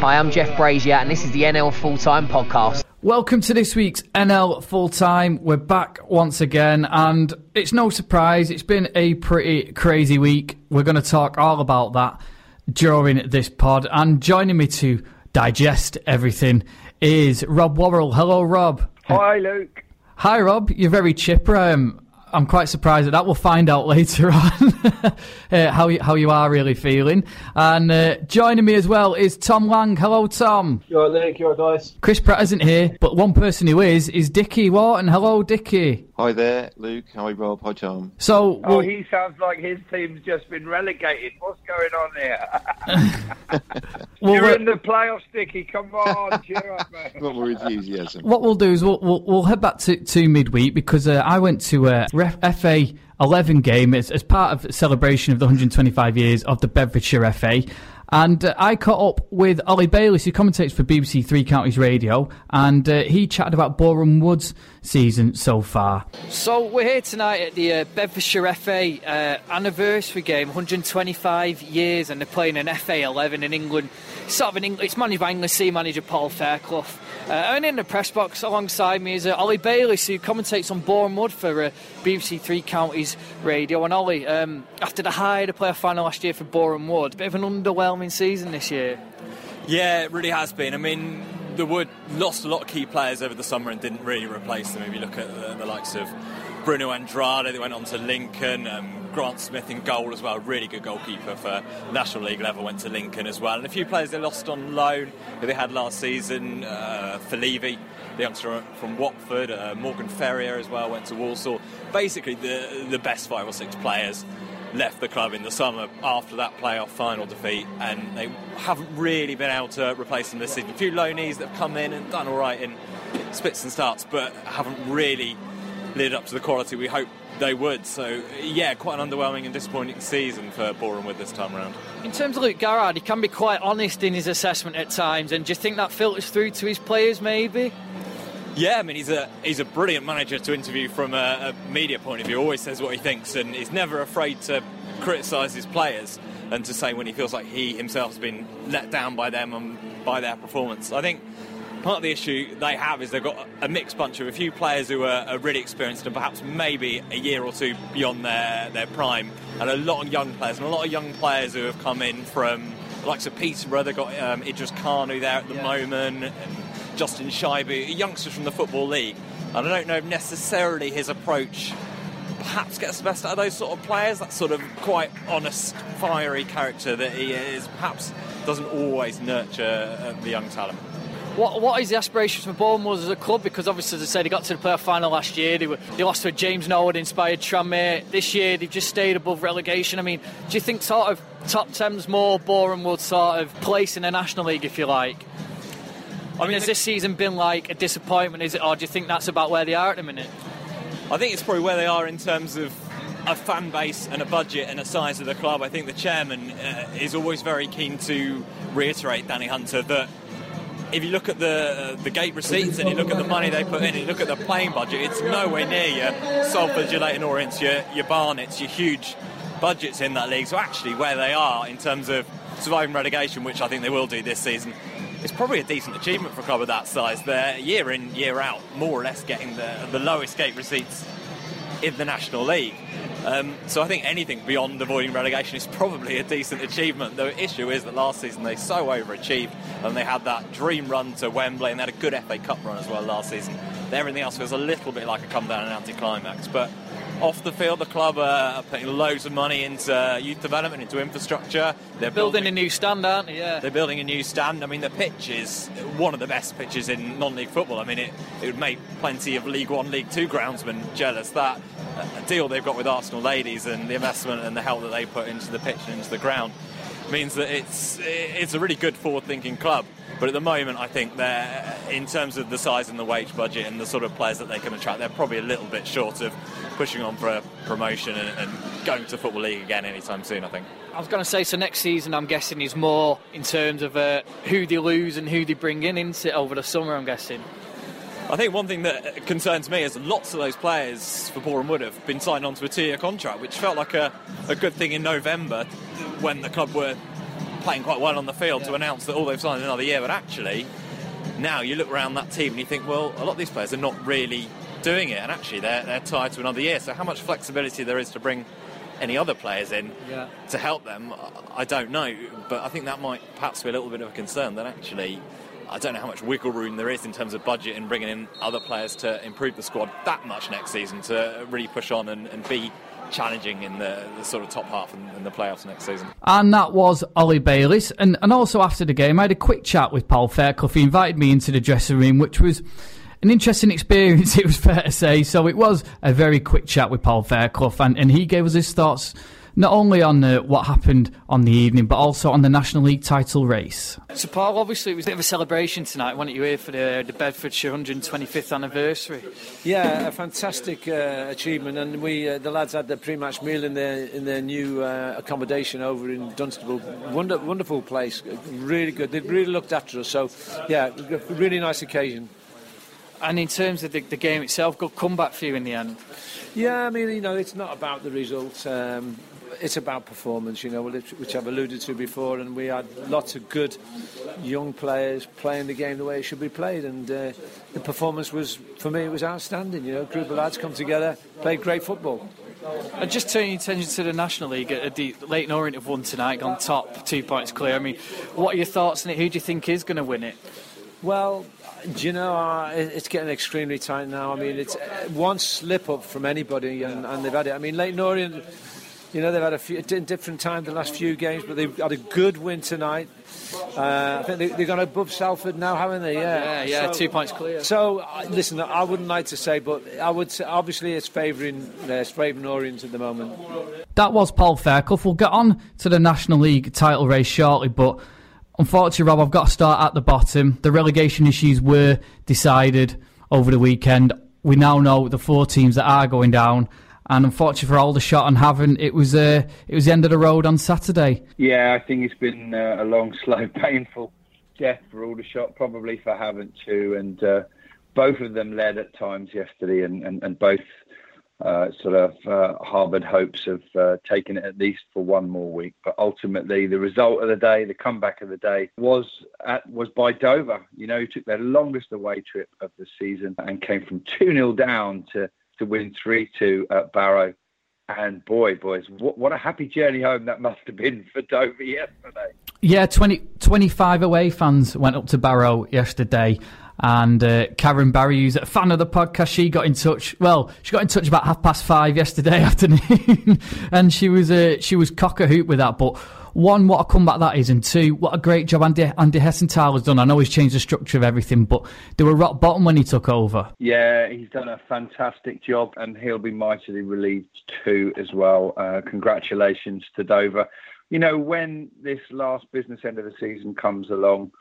Hi, I'm Jeff Brazier, and this is the NL Full Time Podcast. Welcome to this week's NL Full Time. We're back once again, and it's no surprise, it's been a pretty crazy week. We're going to talk all about that during this pod, and joining me to digest everything is Rob Worrell. Hello, Rob. Hi, Luke. Hi, Rob. You're very chipper. Um, I'm quite surprised at that. We'll find out later on uh, how you, how you are really feeling. And uh, joining me as well is Tom Lang. Hello, Tom. You alright, Luke? You alright, guys? Chris Pratt isn't here, but one person who is is Dickie Wharton. Hello, Dickie. Hi there, Luke. How Hi, Rob. Hi, Tom. So, Oh, well, he sounds like his team's just been relegated. What's going on here? well, You're we're- in the playoffs, Sticky. Come on, cheer up, man. Not more enthusiasm. what we'll do is we'll, we'll, we'll head back to, to midweek because uh, I went to a ref, FA 11 game as, as part of celebration of the 125 years of the Bedfordshire FA. And uh, I caught up with Ollie Bayliss, who commentates for BBC Three Counties Radio, and uh, he chatted about Boreham Wood's season so far. So we're here tonight at the uh, Bedfordshire FA uh, anniversary game, 125 years, and they're playing an FA 11 in England. Sort of an Eng- it's managed by England C manager Paul Fairclough. Uh, and in the press box alongside me is uh, Ollie Bayliss, who commentates on Wood for uh, BBC Three Counties Radio. And Ollie, um, after the high the playoff final last year for a bit of an underwhelming season this year. Yeah, it really has been. I mean, the Wood lost a lot of key players over the summer and didn't really replace them. If you look at the, the likes of Bruno Andrade, they went on to Lincoln, um, Grant Smith in goal as well, really good goalkeeper for National League level, went to Lincoln as well. And a few players they lost on loan who they had last season, uh, Felivi, the youngster from Watford, uh, Morgan Ferrier as well, went to Walsall. Basically, the, the best five or six players left the club in the summer after that playoff final defeat, and they haven't really been able to replace them this season. A few loanees that have come in and done all right in spits and starts, but haven't really lived up to the quality we hoped they would. So, yeah, quite an underwhelming and disappointing season for Boreham Wood this time around. In terms of Luke Garrard, he can be quite honest in his assessment at times, and do you think that filters through to his players maybe? Yeah, I mean he's a he's a brilliant manager to interview from a, a media point of view. Always says what he thinks, and he's never afraid to criticise his players and to say when he feels like he himself has been let down by them and by their performance. I think part of the issue they have is they've got a mixed bunch of a few players who are, are really experienced and perhaps maybe a year or two beyond their, their prime, and a lot of young players and a lot of young players who have come in from the likes of Peterborough. They've got um, Idris Kanu there at the moment. And, Justin Shaibu, youngsters from the Football League. And I don't know if necessarily his approach perhaps gets the best out of those sort of players. That sort of quite honest, fiery character that he is, perhaps doesn't always nurture uh, the young talent. What What is the aspirations for Boreham Wood as a club? Because obviously, as I said, they got to the playoff final last year. They, were, they lost to a James Norwood inspired Tranmere. This year, they've just stayed above relegation. I mean, do you think sort of top ten's more Boreham Wood sort of place in the National League, if you like? I mean, has this season been like a disappointment? Is it, or do you think that's about where they are at the minute? I think it's probably where they are in terms of a fan base and a budget and a size of the club. I think the chairman uh, is always very keen to reiterate, Danny Hunter, that if you look at the uh, the gate receipts and you look at the money they put in, and you look at the playing budget, it's nowhere near your Salford, your Leyton Orients, your, your Barnets, your huge budgets in that league. So actually, where they are in terms of surviving relegation, which I think they will do this season, it's probably a decent achievement for a club of that size. They're year in, year out, more or less getting the, the lowest gate receipts in the National League. Um, so I think anything beyond avoiding relegation is probably a decent achievement. The issue is that last season they so overachieved and they had that dream run to Wembley and they had a good FA Cup run as well last season. Everything else was a little bit like a come down and anti-climax, but off the field, the club are putting loads of money into youth development, into infrastructure. They're Building a new stand, aren't they? Yeah. they're building a new stand. I mean, the pitch is one of the best pitches in non-league football. I mean, it, it would make plenty of League One, League Two groundsmen jealous. That uh, deal they've got with Arsenal ladies and the investment and the help that they put into the pitch and into the ground means that it's it's a really good forward-thinking club. But at the moment, I think they're in terms of the size and the wage budget and the sort of players that they can attract, they're probably a little bit short of pushing on for promotion and, and going to football league again anytime soon. I think. I was going to say, so next season, I'm guessing, is more in terms of uh, who they lose and who they bring in into over the summer, I'm guessing. I think one thing that concerns me is lots of those players for Boreham Wood have been signed onto a two-year contract, which felt like a, a good thing in November when the club were playing quite well on the field to announce that all they've signed another year. But actually, now you look around that team and you think, well, a lot of these players are not really doing it, and actually they're, they're tied to another year. So how much flexibility there is to bring any other players in Yeah. to help them, I don't know. But I think that might perhaps be a little bit of a concern that actually. I don't know how much wiggle room there is in terms of budget and bringing in other players to improve the squad that much next season to really push on and, and be challenging in the, the sort of top half in the playoffs next season. And that was Ollie Bayliss. And, and also after the game, I had a quick chat with Paul Fairclough. He invited me into the dressing room, which was an interesting experience, it was fair to say. So it was a very quick chat with Paul Fairclough, and, and he gave us his thoughts not only on uh, what happened on the evening, but also on the National League title race. So, Paul, obviously, it was a bit of a celebration tonight, wasn't it? You here for the, the Bedfordshire 125th anniversary. Yeah, a fantastic uh, achievement, and we uh, the lads had their pre-match meal in their in their new uh, accommodation over in Dunstable. Wonder, wonderful place, really good. They really looked after us. So, yeah, really nice occasion. And in terms of the, the game itself, good comeback for you in the end. Yeah, I mean, you know, it's not about the result. Um, it's about performance, you know, which I've alluded to before. And we had lots of good young players playing the game the way it should be played. And uh, the performance was, for me, it was outstanding. You know, a group of lads come together, played great football. And just turning attention to the National League, uh, the Leyton Orient have won tonight, gone top, two points clear. I mean, what are your thoughts on it? Who do you think is going to win it? Well, do you know, uh, it's getting extremely tight now. I mean, it's uh, one slip up from anybody, and, and they've had it. I mean, Leyton Orient, you know, they've had a few different times the last few games, but they've had a good win tonight. Uh, I think they, they've gone above Salford now, haven't they? Yeah, Yeah, yeah, So- two points clear. So, uh, listen, I wouldn't like to say, but I would say, obviously it's favouring uh, it's favouring Orient at the moment. That was Paul Fairclough. We'll get on to the National League title race shortly, but unfortunately, Rob, I've got to start at the bottom. The relegation issues were decided over the weekend. We now know the four teams that are going down, and unfortunately for Aldershot and Havant, it was uh, it was the end of the road on Saturday. Yeah, I think it's been uh, a long, slow, painful death for Aldershot, probably for Havant too. And uh, both of them led at times yesterday, and, and, and both uh, sort of uh, harboured hopes of uh, taking it at least for one more week. But ultimately, the result of the day, the comeback of the day, was at, was by Dover. You know, who took their longest away trip of the season and came from 2 0 down to, to win 3 2 at Barrow. And boy, boys, what, what a happy journey home that must have been for Dover yesterday. Yeah, 20, 25 away fans went up to Barrow yesterday. And uh, Karen Barry, who's a fan of the podcast, she got in touch. Well, she got in touch about half past five yesterday afternoon, and she was uh, she was cock a hoop with that. But one, what a comeback that is, and two, what a great job Andy Andy Hessenthaler has done. I know he's changed the structure of everything, but they were rock bottom when he took over. Yeah, he's done a fantastic job, and he'll be mightily relieved too as well. Uh, congratulations to Dover. You know, when this last business end of the season comes along,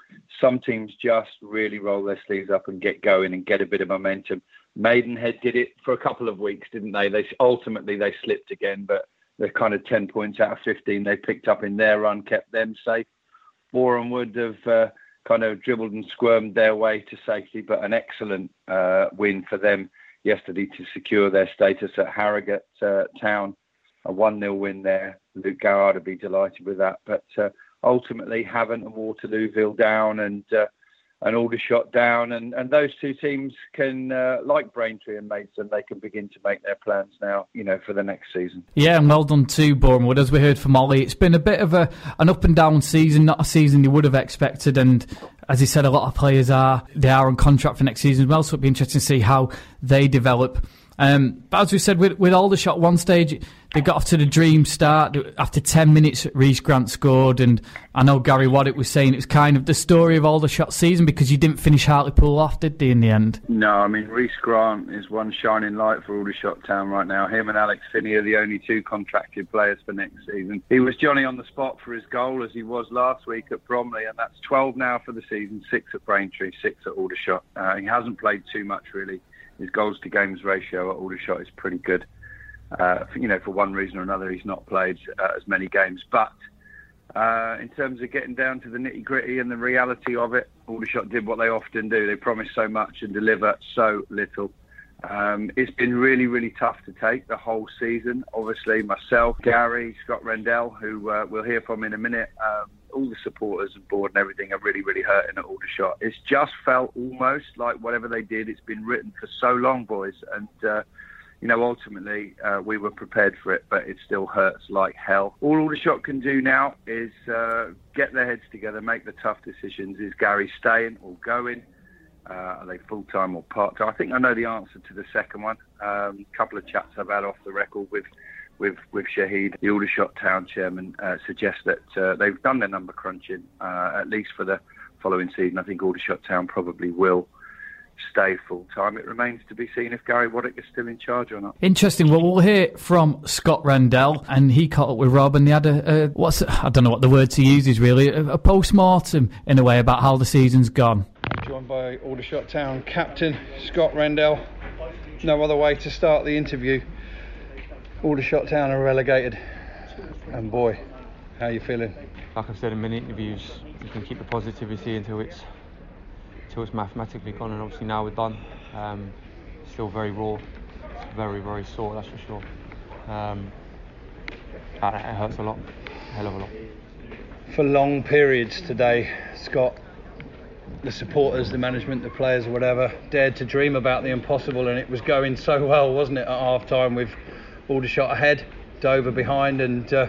some teams just really roll their sleeves up and get going and get a bit of momentum. Maidenhead did it for a couple of weeks, didn't they? They ultimately they slipped again, but they're kind of ten points out of fifteen they picked up in their run kept them safe. Boreham Wood have uh, kind of dribbled and squirmed their way to safety, but an excellent uh, win for them yesterday to secure their status at Harrogate uh, Town. A 1 0 win there. Luke Garrard would be delighted with that. But uh, ultimately, Havant and Waterlooville down and uh, and Aldershot down. And, and those two teams can, uh, like Braintree and Maidstone, they can begin to make their plans now, you know, for the next season. Yeah, and well done to Boreham Wood. As we heard from Ollie, it's been a bit of a an up and down season, not a season you would have expected. And as he said, a lot of players are they are on contract for next season as well. So it'll be interesting to see how they develop. Um, but as we said, with, with Aldershot, one stage they got off to the dream start. After 10 minutes, Reece Grant scored. And I know Gary Waddock was saying it was kind of the story of Aldershot season because you didn't finish Hartlepool off, did they, in the end? No, I mean Reece Grant is one shining light for Aldershot Town right now. Him and Alex Finney are the only two contracted players for next season. He was Johnny on the spot for his goal as he was last week at Bromley, and that's 12 now for the season. Six at Braintree, six at Aldershot. Uh, he hasn't played too much really. His goals to games ratio at Aldershot is pretty good. Uh, you know, for one reason or another, he's not played uh, as many games, but. Uh, in terms of getting down to the nitty gritty and the reality of it, Aldershot did what they often do. They promise so much and deliver so little. Um, it's been really, really tough to take the whole season. Obviously, myself, Gary, Scott Rendell, who uh, we'll hear from in a minute, um, all the supporters and board and everything are really, really hurting at Aldershot. It's just felt almost like whatever they did, it's been written for so long, boys. And, uh, you know, ultimately uh, we were prepared for it, but it still hurts like hell. All Aldershot can do now is uh, get their heads together, make the tough decisions. Is Gary staying or going? Uh, are they full time or part time? I think I know the answer to the second one. A um, couple of chats I've had off the record with with with Shahid, the Aldershot Town chairman, uh, suggests that uh, they've done their number crunching uh, at least for the following season. I think Aldershot Town probably will stay full time. It remains to be seen if Gary Waddock is still in charge or not. Interesting. Well, we'll hear from Scott Rendell, and he caught up with Rob, and they had a, a what's I don't know what the word to use is really a, a post mortem in a way about how the season's gone. I'm joined by Aldershot Town captain Scott Rendell. No other way to start the interview. Aldershot Town are relegated, and boy, how are you feeling? Like I've said in many interviews, you can keep the positivity until it's until it's mathematically gone, and obviously now we're done. Um, still very raw, it's very very sore, that's for sure. Um, and it hurts a lot, a hell of a lot. For long periods today, Scott, the supporters, the management, the players, or whatever, dared to dream about the impossible, and it was going so well, wasn't it? At half time, with Aldershot ahead, Dover behind, and uh,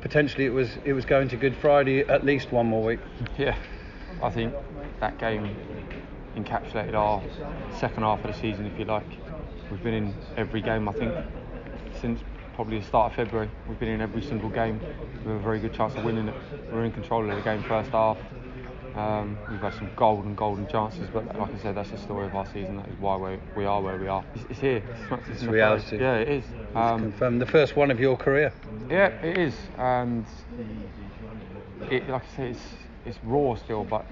potentially it was it was going to Good Friday at least one more week. Yeah, I think that game encapsulated our second half of the season, if you like. We've been in every game, I think, since probably the start of February. We've been in every single game. We have a very good chance of winning it. We're in control of the game first half. Um, we've had some golden, golden chances, but like I said, that's the story of our season. That is why we, we are where we are. It's, it's here. It's, it's reality. Yeah, it is. Um, confirmed the first one of your career. Yeah, it is, and it, like I say, it's it's raw still, but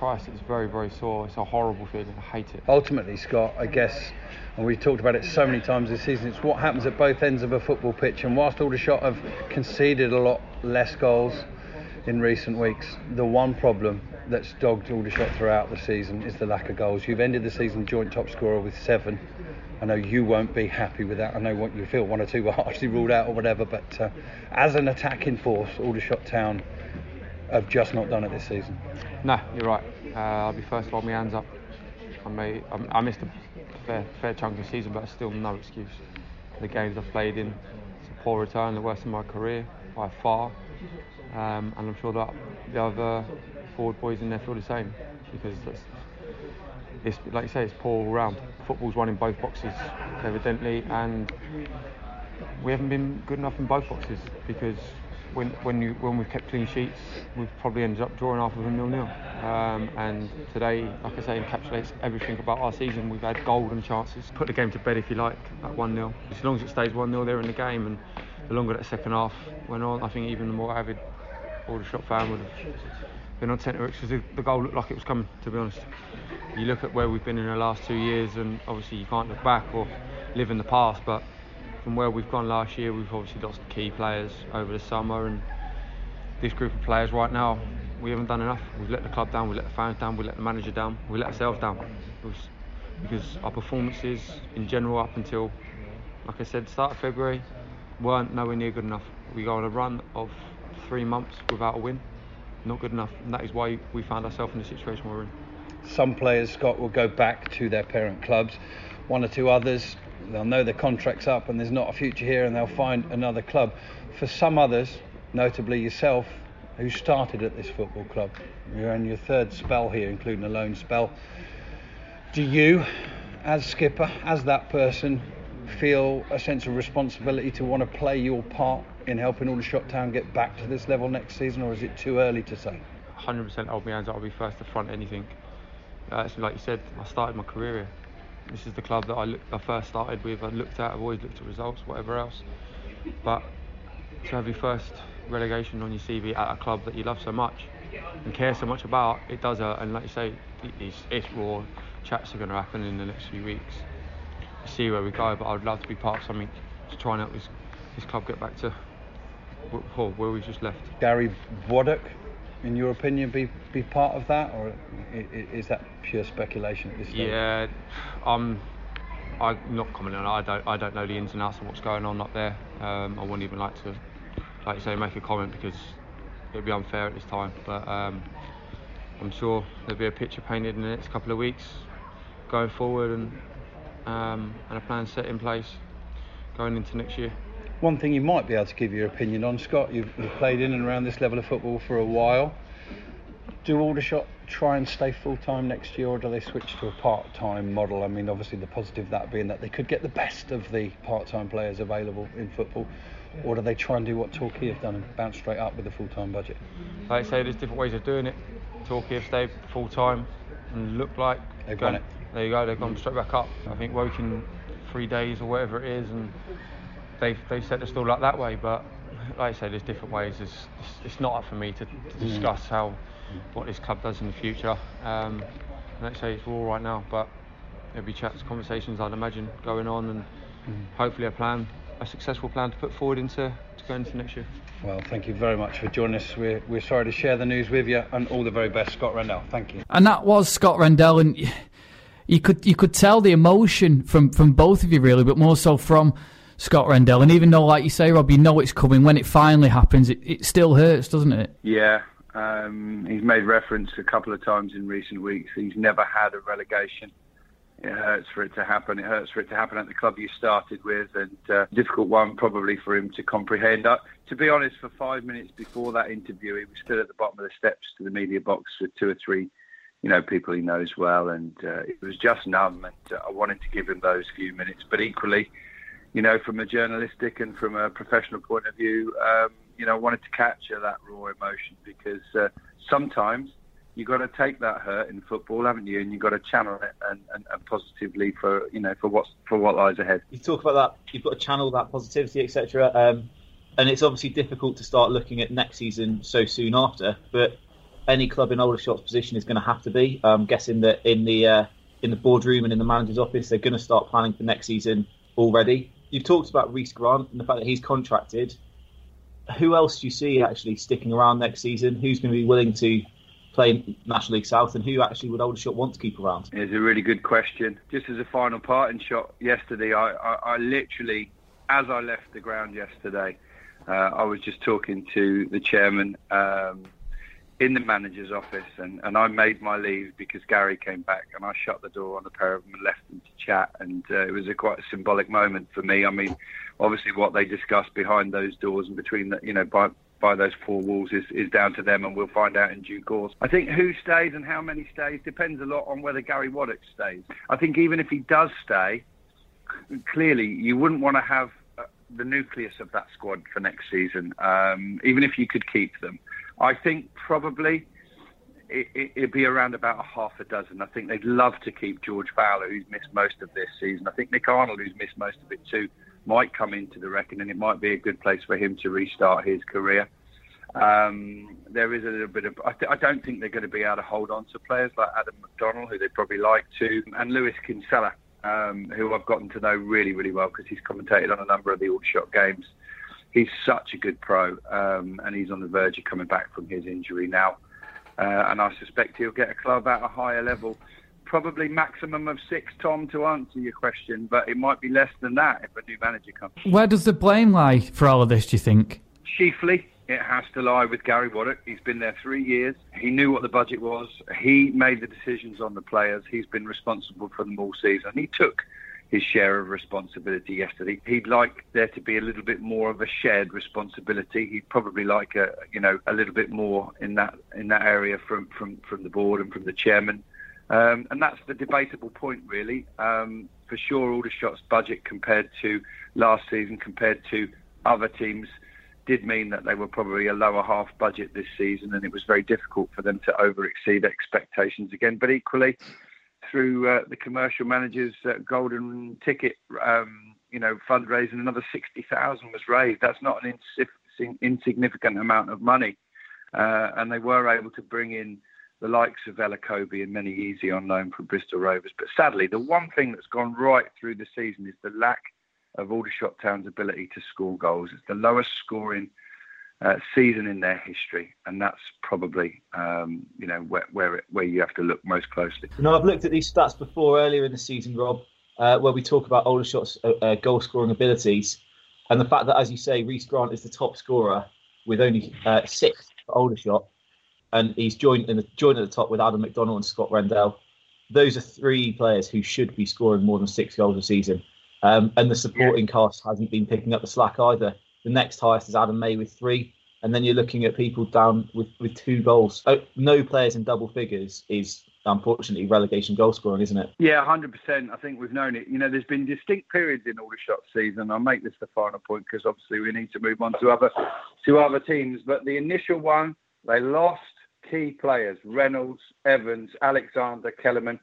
Christ, it's very, very sore. It's a horrible feeling. I hate it. Ultimately, Scott, I guess, and we've talked about it so many times this season, it's what happens at both ends of a football pitch. And whilst Aldershot have conceded a lot less goals in recent weeks, the one problem that's dogged Aldershot throughout the season is the lack of goals. You've ended the season joint top scorer with seven. I know you won't be happy with that. I know what you feel. One or two were harshly ruled out or whatever. But uh, as an attacking force, Aldershot Town have just not done it this season. No, you're right. Uh, I'll be first to hold my hands up. I, may, I, I missed a fair, fair chunk of the season, but still no excuse. The games I've played in, it's a poor return, the worst of my career by far. Um, and I'm sure that the other forward boys in there feel the same because it's like you say, it's poor all round. Football's won in both boxes, evidently, and we haven't been good enough in both boxes because when when you when we've kept clean sheets, we've probably ended up drawing half of a nil nil. Um, and today, like I say, encapsulates everything about our season. We've had golden chances. Put the game to bed if you like at one 0 As long as it stays one 0 they're in the game, and the longer that second half went on, I think even the more avid Aldershot fan would have been on centre because the goal looked like it was coming. To be honest, you look at where we've been in the last two years, and obviously you can't look back or live in the past, but from where we've gone last year, we've obviously lost key players over the summer, and this group of players right now, we haven't done enough. We've let the club down, we let the fans down, we let the manager down, we let ourselves down. because our performances in general up until, like I said, start of February, weren't nowhere near good enough. We go on a run of three months without a win, not good enough, and that is why we found ourselves in the situation we're in. Some players, Scott, will go back to their parent clubs. One or two others they'll know their contract's up and there's not a future here and they'll find another club. For some others, notably yourself, who started at this football club, you're on your third spell here, including a loan spell. Do you, as skipper, as that person, feel a sense of responsibility to want to play your part in helping Aldershot Town get back to this level next season, or is it too early to say? 100% hold my hands I'll be first to front anything. Uh, like you said, I started my career here. This is the club that I, look, I first started with. I looked at. I've always looked at results, whatever else. But to have your first relegation on your CV at a club that you love so much and care so much about, it does hurt. And like you say, it's, it's raw. Chats are going to happen in the next few weeks. See where we go. But I'd love to be part of something to try and help this, this club get back to where we just left. Gary Waddock in your opinion, be be part of that, or is that pure speculation at this stage? Yeah, um, I'm not commenting on it. I don't I don't know the ins and outs of what's going on up there. Um, I wouldn't even like to, like you say, make a comment because it'd be unfair at this time. But um, I'm sure there'll be a picture painted in the next couple of weeks going forward and um, and a plan set in place going into next year. One thing you might be able to give your opinion on, Scott, you've, you've played in and around this level of football for a while. Do Aldershot try and stay full time next year, or do they switch to a part time model? I mean, obviously, the positive that being that they could get the best of the part time players available in football, or do they try and do what Torquay have done and bounce straight up with a full time budget? Like I say, there's different ways of doing it. Torquay have stayed full time and look like they've gone it. There you go, they've gone straight back up. I think Woking three days or whatever it is, and they've they set the stall up that way. But like I say, there's different ways. It's, it's, it's not up for me to, to mm. discuss how what this club does in the future. Um, let's say it's all right now, but there'll be chats, conversations, I'd imagine, going on, and mm. hopefully a plan, a successful plan to put forward into to go into next year. Well, thank you very much for joining us. We're, we're sorry to share the news with you, and all the very best, Scott Rendell. Thank you. And that was Scott Rendell, and you could you could tell the emotion from from both of you really, but more so from. Scott Rendell, and even though, like you say, Rob, you know it's coming, when it finally happens, it, it still hurts, doesn't it? Yeah, um, he's made reference a couple of times in recent weeks. He's never had a relegation. It hurts for it to happen. It hurts for it to happen at the club you started with, and uh, difficult one probably for him to comprehend. Uh, to be honest, for five minutes before that interview, he was still at the bottom of the steps to the media box with two or three, you know, people he knows well, and uh, it was just numb. And uh, I wanted to give him those few minutes, but equally, you know, from a journalistic and from a professional point of view, um, you know, I wanted to capture that raw emotion because uh, sometimes you've got to take that hurt in football, haven't you? And you've got to channel it and, and, and, positively for you know for what for what lies ahead. You talk about that. You've got to channel that positivity, etc. Um, and it's obviously difficult to start looking at next season so soon after. But any club in Aldershot's position is going to have to be. I'm guessing that in the uh, in the boardroom and in the manager's office, they're going to start planning for next season already. You've talked about Rhys Grant and the fact that he's contracted who else do you see actually sticking around next season? Who's going to be willing to play National League South, and who actually would Aldershot want to keep around? It's a really good question. Just as a final parting shot yesterday, I, I, I literally, as I left the ground yesterday, uh, I was just talking to the chairman um, in the manager's office, and, and I made my leave because Gary came back, and I shut the door on the pair of them and left them to chat, and uh, it was a quite a symbolic moment for me. I mean obviously what they discuss behind those doors and between the, you know, by by those four walls is, is down to them, and we'll find out in due course. I think who stays and how many stays depends a lot on whether Gary Waddock stays. I think even if he does stay, clearly you wouldn't want to have uh, the nucleus of that squad for next season, um, even if you could keep them. I think probably it, would be around about a half a dozen. I think they'd love to keep George Fowler, who's missed most of this season. I think Nick Arnold, who's missed most of it too might come into the reckoning. It might be a good place for him to restart his career. Um, there is a little bit of. I, th- I, don't think they're going to be able to hold on to players like Adam McDonnell, who they'd probably like to, and Lewis Kinsella, um, who I've gotten to know really, really well because he's commentated on a number of the Aldershot games. He's such a good pro, um, and he's on the verge of coming back from his injury now. Uh, and I suspect he'll get a club at a higher level probably maximum of six, Tom, to answer your question, but it might be less than that if a new manager comes. Where does the blame lie for all of this, do you think? Chiefly, it has to lie with Gary Waddock. He's been there three years. He knew what the budget was. He made the decisions on the players. He's been responsible for them all season. He took his share of responsibility yesterday. He'd like there to be a little bit more of a shared responsibility. He'd probably like a you know a little bit more in that in that area from from from the board and from the chairman. Um, and that's the debatable point, really. Um, for sure, Aldershot's budget compared to last season, compared to other teams, did mean that they were probably a lower half budget this season, and it was very difficult for them to over exceed expectations again. But equally, through uh, the commercial managers' uh, golden ticket, um, you know, fundraising, another sixty thousand was raised. That's not an ins- insignificant amount of money, uh, and they were able to bring in the likes of Elokobi and many easy on loan from Bristol Rovers. But sadly, the one thing that's gone right through the season is the lack of Aldershot Town's ability to score goals. It's the lowest scoring uh, season in their history, and that's probably um, you know where where, it, where, you have to look most closely. You know, I've looked at these stats before earlier in the season, Rob, uh, where we talk about Aldershot's uh, uh goal scoring abilities, and the fact that, as you say, Rhys Grant is the top scorer with only uh, six for Aldershot, and he's joined in the joined at the top with Adam McDonnell and Scott Rendell. Those are three players who should be scoring more than six goals a season. Um, and the supporting cast hasn't been picking up the slack either. The next highest is Adam May with three, and then you're looking at people down with, with two goals. Oh, no players in double figures is unfortunately relegation goal scoring, isn't it? Yeah, hundred percent. I think we've known it. You know, there's been distinct periods in Aldershot season. I'll make this the final point because obviously we need to move on to other to other teams. But the initial one, they lost key players: Reynolds, Evans, Alexander, Kellerman.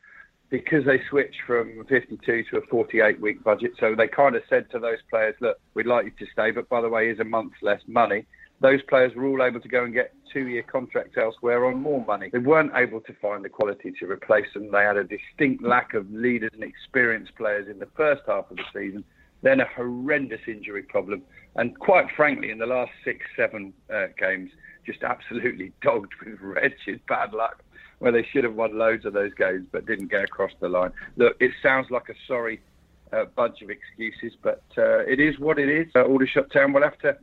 Because they switched from 52 to a 48 week budget. So they kind of said to those players, look, we'd like you to stay, but by the way, here's a month less money those players were all able to go and get two-year contracts elsewhere on more money. They weren't able to find the quality to replace them. They had a distinct lack of leaders and experienced players in the first half of the season. Then a horrendous injury problem, and quite frankly, in the last six, seven uh, games, just absolutely dogged with wretched bad luck. Where they should have won loads of those games, but didn't get across the line. Look, it sounds like a sorry uh, bunch of excuses, but uh, it is what it is. Uh, Aldershot Town will have to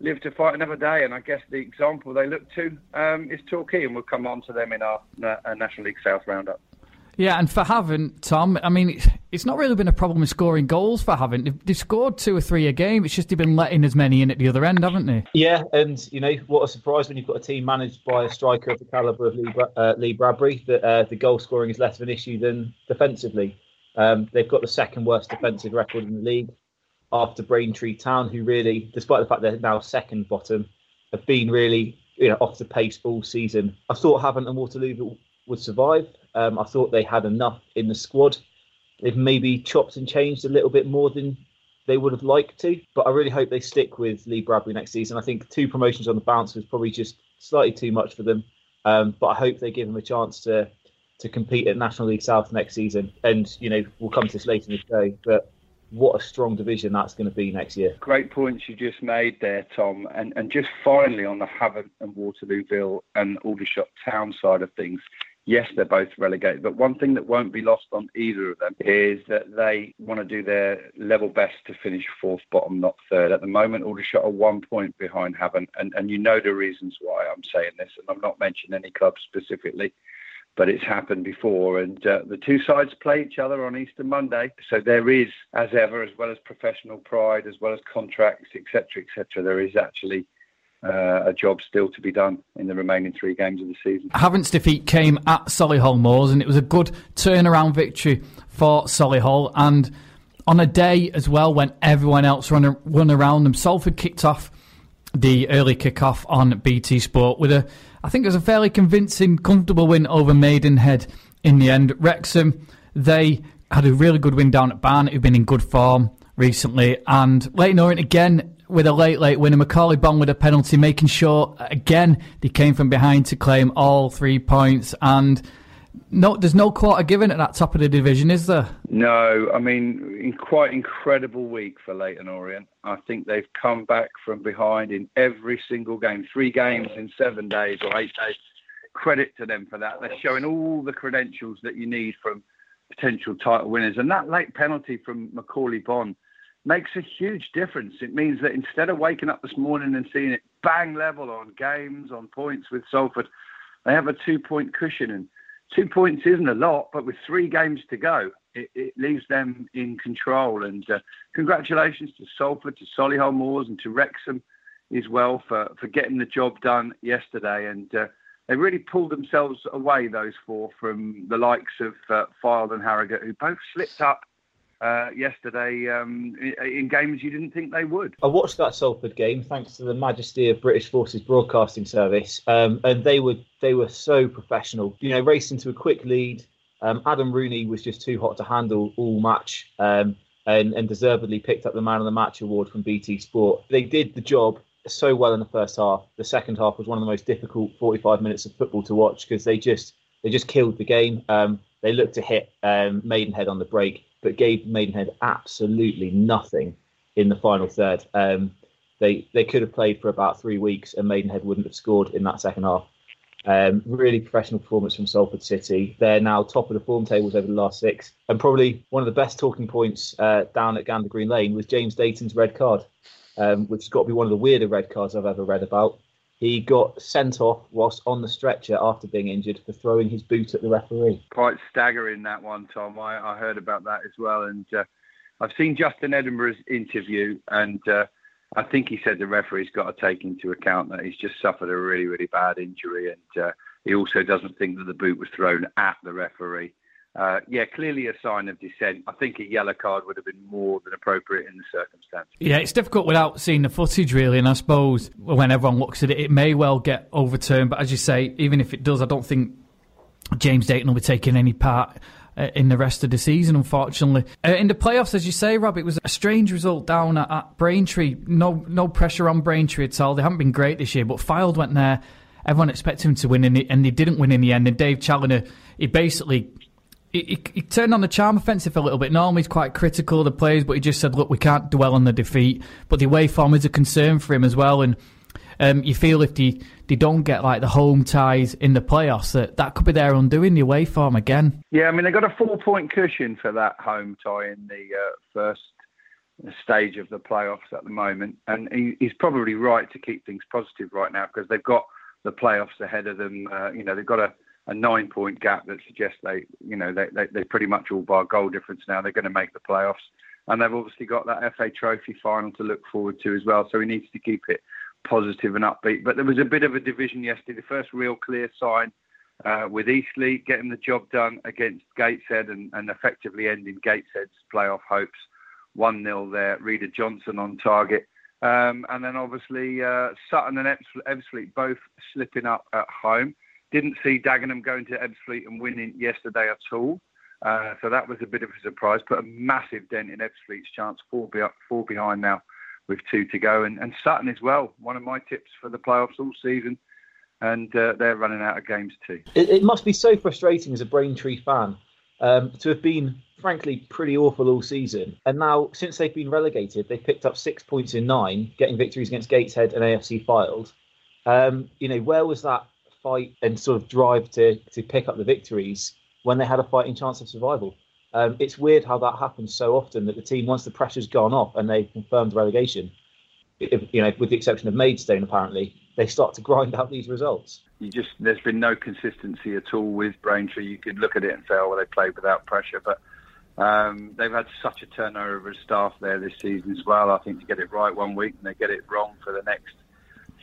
live to fight another day. And I guess the example they look to um, is Torquay, and we'll come on to them in our, uh, National League South roundup. Yeah, and for Havant, Tom, I mean, it's not really been a problem with scoring goals for Havant. They've, they've, scored two or three a game. It's just they've been letting as many in at the other end, haven't they? Yeah, and you know what a surprise when you've got a team managed by a striker of the calibre of Lee, uh, Lee, Bradbury that uh, the goal scoring is less of an issue than defensively. Um, they've got the second worst defensive record in the league after Braintree Town, who really, despite the fact they're now second bottom, have been really you know off the pace all season. I thought Havant and Waterloo would survive. Um, I thought they had enough in the squad. They've maybe chopped and changed a little bit more than they would have liked to, but I really hope they stick with Lee Bradbury next season. I think two promotions on the bounce was probably just slightly too much for them, um, but I hope they give them a chance to to compete at National League South next season. And you know we'll come to this later in the show, but what a strong division that's going to be next year. Great points you just made there, Tom. And and just finally on the Havant and Waterlooville and Aldershot Town side of things, yes, they're both relegated. But one thing that won't be lost on either of them is that they want to do their level best to finish fourth bottom, not third. At the moment, Aldershot are one point behind Havant, and, and you know the reasons why I'm saying this, and I'm not mentioning any clubs specifically but it's happened before. And uh, the two sides play each other on Easter Monday. So there is, as ever, as well as professional pride, as well as contracts, etc., etc., there is actually uh, a job still to be done in the remaining three games of the season. Havant's defeat came at Solihull Moors, and it was a good turnaround victory for Solihull. And on a day as well when everyone else run, run around them, Salford kicked off the early kick-off on BT Sport with a I think it was a fairly convincing, comfortable win over Maidenhead in the end. Wrexham, they had a really good win down at Barnet, who've been in good form recently. And Leyton Orient again with a late, late winner. Macauley Bonne with a penalty, making sure again they came from behind to claim all three points. And no, there's no quarter given at that top of the division, is there? No, I mean, in quite incredible week for Leyton Orient. I think they've come back from behind in every single game, three games in seven days or eight days. Credit to them for that. They're showing all the credentials that you need from potential title winners. And that late penalty from Macauley Bonne makes a huge difference. It means that instead of waking up this morning and seeing it bang level on games, on points with Salford, they have a two point cushion. And two points isn't a lot, but with three games to go, it, it leaves them in control. And uh, congratulations to Salford, to Solihull Moors, and to Wrexham as well for, for getting the job done yesterday. And uh, they really pulled themselves away, those four, from the likes of uh, Fylde and Harrogate, who both slipped up uh, yesterday um, in, games you didn't think they would. I watched that Salford game thanks to the majesty of British Forces Broadcasting Service, um, and they were they were so professional. You know, racing to a quick lead. Um, Adam Rooney was just too hot to handle all match, um, and and deservedly picked up the Man of the Match award from BT Sport. They did the job so well in the first half. The second half was one of the most difficult 45 minutes of football to watch because they just they just killed the game. Um, they looked to hit um, Maidenhead on the break but gave Maidenhead absolutely nothing in the final third. Um, they they could have played for about three weeks and Maidenhead wouldn't have scored in that second half. Um, really professional performance from Salford City. They're now top of the form tables over the last six, and probably one of the best talking points uh, down at Gander Green Lane was James Dayton's red card, um, which has got to be one of the weirder red cards I've ever read about. He got sent off whilst on the stretcher after being injured for throwing his boot at the referee. Quite staggering that one, Tom. I, I heard about that as well, and uh, I've seen Justin Edinburgh's interview, and uh, I think he said the referee's got to take into account that he's just suffered a really, really bad injury, and uh, he also doesn't think that the boot was thrown at the referee. Uh, yeah, clearly a sign of dissent. I think a yellow card would have been more than appropriate in the circumstance. Yeah, it's difficult without seeing the footage, really. And I suppose when everyone looks at it, it may well get overturned. But as you say, even if it does, I don't think James Dayton will be taking any part uh, in the rest of the season, unfortunately. Uh, in the playoffs, as you say, Rob, it was a strange result down at, at, Braintree. No, no pressure on Braintree at all. They haven't been great this year, but Fylde went there. Everyone expected him to win, and, and they didn't win in the end. And Dave Challinor, he basically he, he, turned on the charm offensive a little bit. Normally he's quite critical of the players, but he just said, "Look, we can't dwell on the defeat." But the away form is a concern for him as well, and um, you feel if they, they don't get like the home ties in the playoffs, that that could be their undoing the away form again. Yeah, I mean they got a four point cushion for that home tie in the uh, first stage of the playoffs at the moment, and he, he's probably right to keep things positive right now because they've got the playoffs ahead of them. Uh, you know, they've got a a nine point gap that suggests they, you know, they, they, they pretty much all by goal difference now. They're going to make the playoffs. And they've obviously got that FA Trophy final to look forward to as well. So he needs to keep it positive and upbeat. But there was a bit of a division yesterday. The first real clear sign uh, with Eastleigh getting the job done against Gateshead and, and effectively ending Gateshead's playoff hopes. 1 0 there. Reda Johnson on target. Um, and then obviously uh, Sutton and Ebbsfleet both slipping up at home. Didn't see Dagenham going to Ebbsfleet and winning yesterday at all. Uh, so that was a bit of a surprise. Put a massive dent in Ebbsfleet's chance, four, be- four behind now with two to go. And, and Sutton as well, one of my tips for the playoffs all season. And uh, they're running out of games too. It, it, must be so frustrating as a Braintree fan um, to have been, frankly, pretty awful all season. And now, since they've been relegated, they've picked up six points in nine, getting victories against Gateshead and AFC Fylde. Um, you know, where was that fight and sort of drive to to pick up the victories when they had a fighting chance of survival. Um, it's weird how that happens so often that the team, once the pressure's gone off and they've confirmed relegation, if, you know, with the exception of Maidstone, apparently, they start to grind out these results. You just there's been no consistency at all with Braintree. You could look at it and say, oh, well, they played without pressure, but um, they've had such a turnover of staff there this season as well. I think to get it right one week and they get it wrong for the next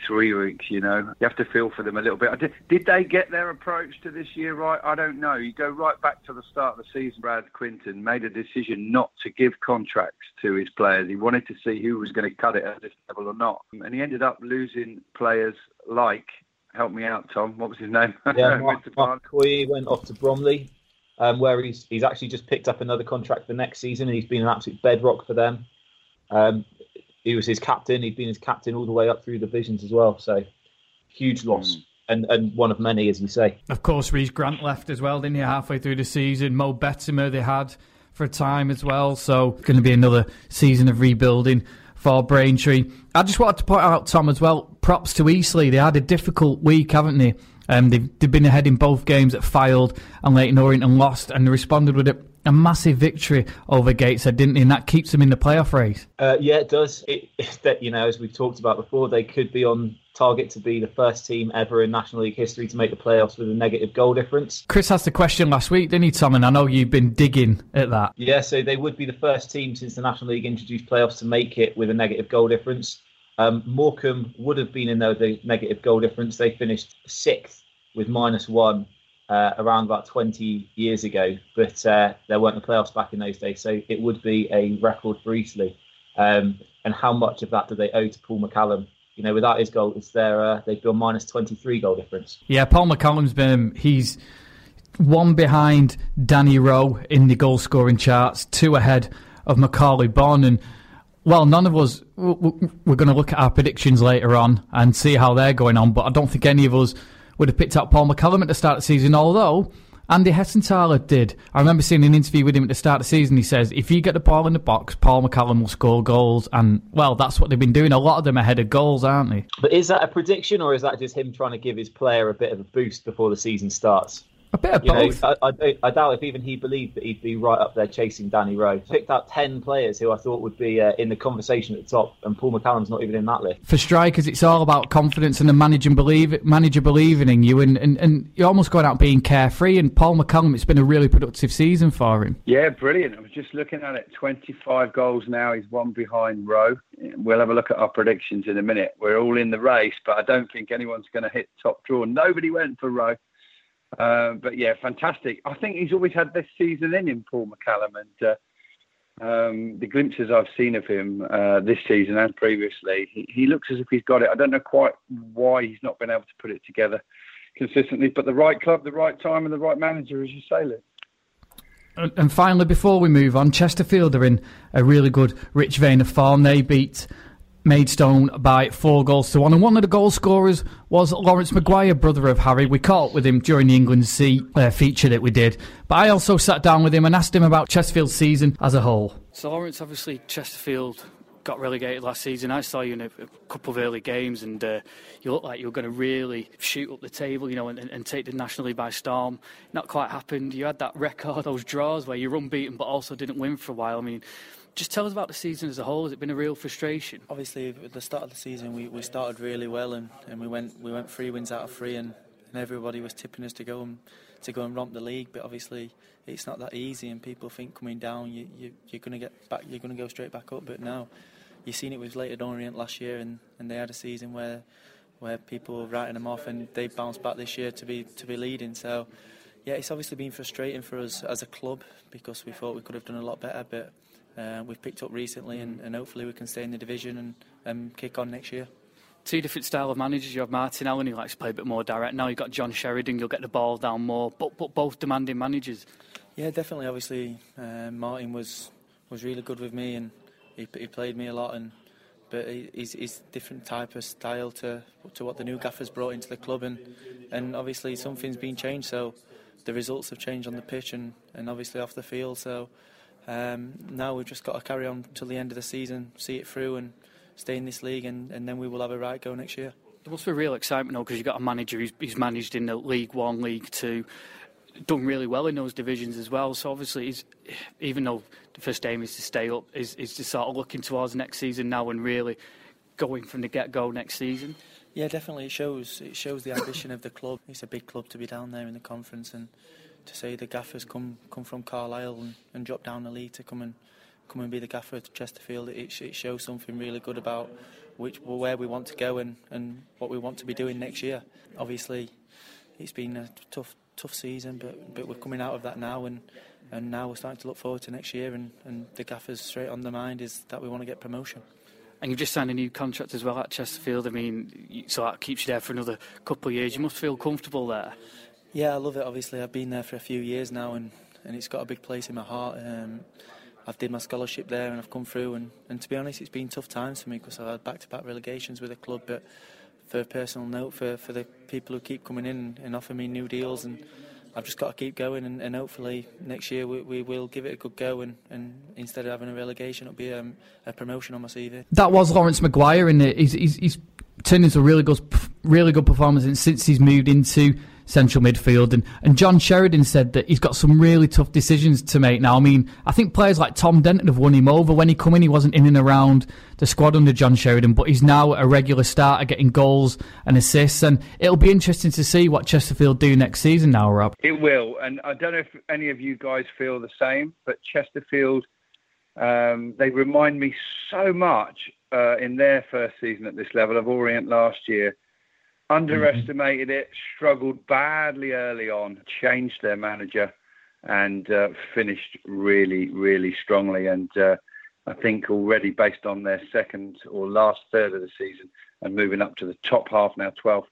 three weeks, you know. You have to feel for them a little bit. Did, did they get their approach to this year right? I don't know. You go right back to the start of the season. Brad Quinton made a decision not to give contracts to his players. He wanted to see who was going to cut it at this level or not. And he ended up losing players like, help me out, Tom, what was his name? Yeah, Mark, Mark Coy went off to Bromley. Um, where he's he's actually just picked up another contract for next season, and he's been an absolute bedrock for them. Um, he was his captain. He'd been his captain all the way up through divisions as well. So huge loss. Mm. And, and one of many, as you say. Of course, Rhys Grant left as well, didn't he? Halfway through the season, Mo Bettamer they had for a time as well. So going to be another season of rebuilding for Braintree. I just wanted to point out, Tom, as well. Props to Eastleigh. They had a difficult week, haven't they? Um, they've, they've been ahead in both games at Fylde and Leyton Orient and lost, and they responded with it a massive victory over Gateshead, didn't he? And that keeps them in the playoff race. Uh, yeah, it does. It, that you know, as we've talked about before, they could be on target to be the first team ever in National League history to make the playoffs with a negative goal difference. Chris asked the question last week, didn't he, Tom? And I know you've been digging at that. Yeah, so they would be the first team since the National League introduced playoffs to make it with a negative goal difference. Um, Morecambe would have been in there with a negative goal difference. They finished sixth with minus one uh, around about 20 years ago, but uh, there weren't the playoffs back in those days, so it would be a record for Eastleigh. Um, and how much of that do they owe to Paul McCallum? You know, without his goal, it's their uh, they've got minus 23 goal difference. Yeah, Paul McCallum's been he's one behind Danny Rowe in the goal scoring charts, two ahead of Macauley Bonne, and well, none of us we're going to look at our predictions later on and see how they're going on, but I don't think any of us would have picked up Paul McCallum at the start of the season, although Andy Hessenthaler did. I remember seeing an interview with him at the start of the season. He says, if you get the ball in the box, Paul McCallum will score goals. And, well, that's what they've been doing. A lot of them ahead of goals, aren't they? But is that a prediction or is that just him trying to give his player a bit of a boost before the season starts? A bit of You know. I, I, I doubt if even he believed that he'd be right up there chasing Danny Rowe. Picked out 10 players who I thought would be uh, in the conversation at the top, and Paul McCallum's not even in that list. for strikers, it's all about confidence and the manager believe manager believing in you, and, and, and you're almost going out being carefree. And Paul McCallum, it's been a really productive season for him. Yeah, brilliant. I was just looking at it. 25 goals now. He's one behind Rowe. We'll have a look at our predictions in a minute. We're all in the race, but I don't think anyone's going to hit top draw. Nobody went for Rowe. Um, but yeah, fantastic. I think he's always had this season in him, Paul McCallum, and uh, um, the glimpses I've seen of him uh, this season and previously, he, he looks as if he's got it. I don't know quite why he's not been able to put it together consistently, but the right club, the right time, and the right manager, as you say, Luke. And, and finally, before we move on, Chesterfield are in a really good, rich vein of form. They beat Maidstone by four goals to one, and one of the goal scorers was Lawrence Maguire, brother of Harry. We caught with him during the England C uh, feature that we did, but I also sat down with him and asked him about Chesterfield's season as a whole. So Lawrence, obviously Chesterfield got relegated last season. I saw you in a, a couple of early games, and uh, you looked like you were going to really shoot up the table, you know, and, and take the National League by storm. Not quite happened. You had that record, those draws where you're unbeaten, but also didn't win for a while. I mean. Just tell us about the season as a whole. Has it been a real frustration? Obviously, at the start of the season, we, we started really well, and, and we went we went three wins out of three, and, and everybody was tipping us to go and to go and romp the league. But obviously, it's not that easy, and people think coming down, you, you you're going to get back, you're going to go straight back up. But now, you've seen it with Leyton Orient last year, and, and they had a season where where people were writing them off, and they bounced back this year to be to be leading. So. Yeah, it's obviously been frustrating for us as a club because we thought we could have done a lot better, but uh, we've picked up recently, and, and, hopefully we can stay in the division and, and kick on next year. Two different style of managers. You have Martin Allen, who likes to play a bit more direct. Now you've got John Sheridan, you'll get the ball down more, but, but both demanding managers. Yeah, definitely. Obviously, uh, Martin was was really good with me, and he, he played me a lot. And but he's, he's different type of style to to what the new gaffers brought into the club, and and obviously something's been changed. So the results have changed on the pitch and, and obviously off the field. So um, now we've just got to carry on till the end of the season, see it through, and stay in this league, and, and then we will have a right go next year. There must be real excitement though, because you've got a manager who's, who's managed in the League One, League Two, done really well in those divisions as well. So obviously, he's, even though the first aim is to stay up, is, is to sort of looking towards next season now and really going from the get go next season. Yeah, definitely. It shows it shows the ambition of the club. It's a big club to be down there in the conference, and to say the gaffers come come from Carlisle and, and drop down the league to come and come and be the gaffer at Chesterfield. It, it shows something really good about which where we want to go and, and what we want to be doing next year. Obviously, it's been a tough tough season, but but we're coming out of that now and. And now we're starting to look forward to next year, and, and the gaffers straight on the mind is that we want to get promotion. And you've just signed a new contract as well at Chesterfield. I mean, so that keeps you there for another couple of years. You must feel comfortable there. Yeah, I love it. Obviously, I've been there for a few years now, and, and it's got a big place in my heart. Um, I've did my scholarship there, and I've come through. And, and to be honest, it's been tough times for me because I've had back-to-back relegations with the club. But for a personal note, for, for the people who keep coming in and offer me new deals, and I've just got to keep going. And, and hopefully next year we, we will give it a good go. And, and instead of having a relegation, it'll be um, a promotion on my CV. That was Lawrence Maguire, and he's, he's, he's turned into a really good, really good performance since he's moved into central midfield. And, and John Sheridan said that he's got some really tough decisions to make now. I mean, I think players like Tom Denton have won him over. When he come in, he wasn't in and around the squad under John Sheridan, but he's now a regular starter getting goals and assists. And it'll be interesting to see what Chesterfield do next season now, Rob. It will. And I don't know if any of you guys feel the same, but Chesterfield, um, they remind me so much uh, in their first season at this level of Orient last year underestimated it, struggled badly early on, changed their manager, and uh, finished really, really strongly. And uh, I think already based on their second or last third of the season and moving up to the top half now, 12th,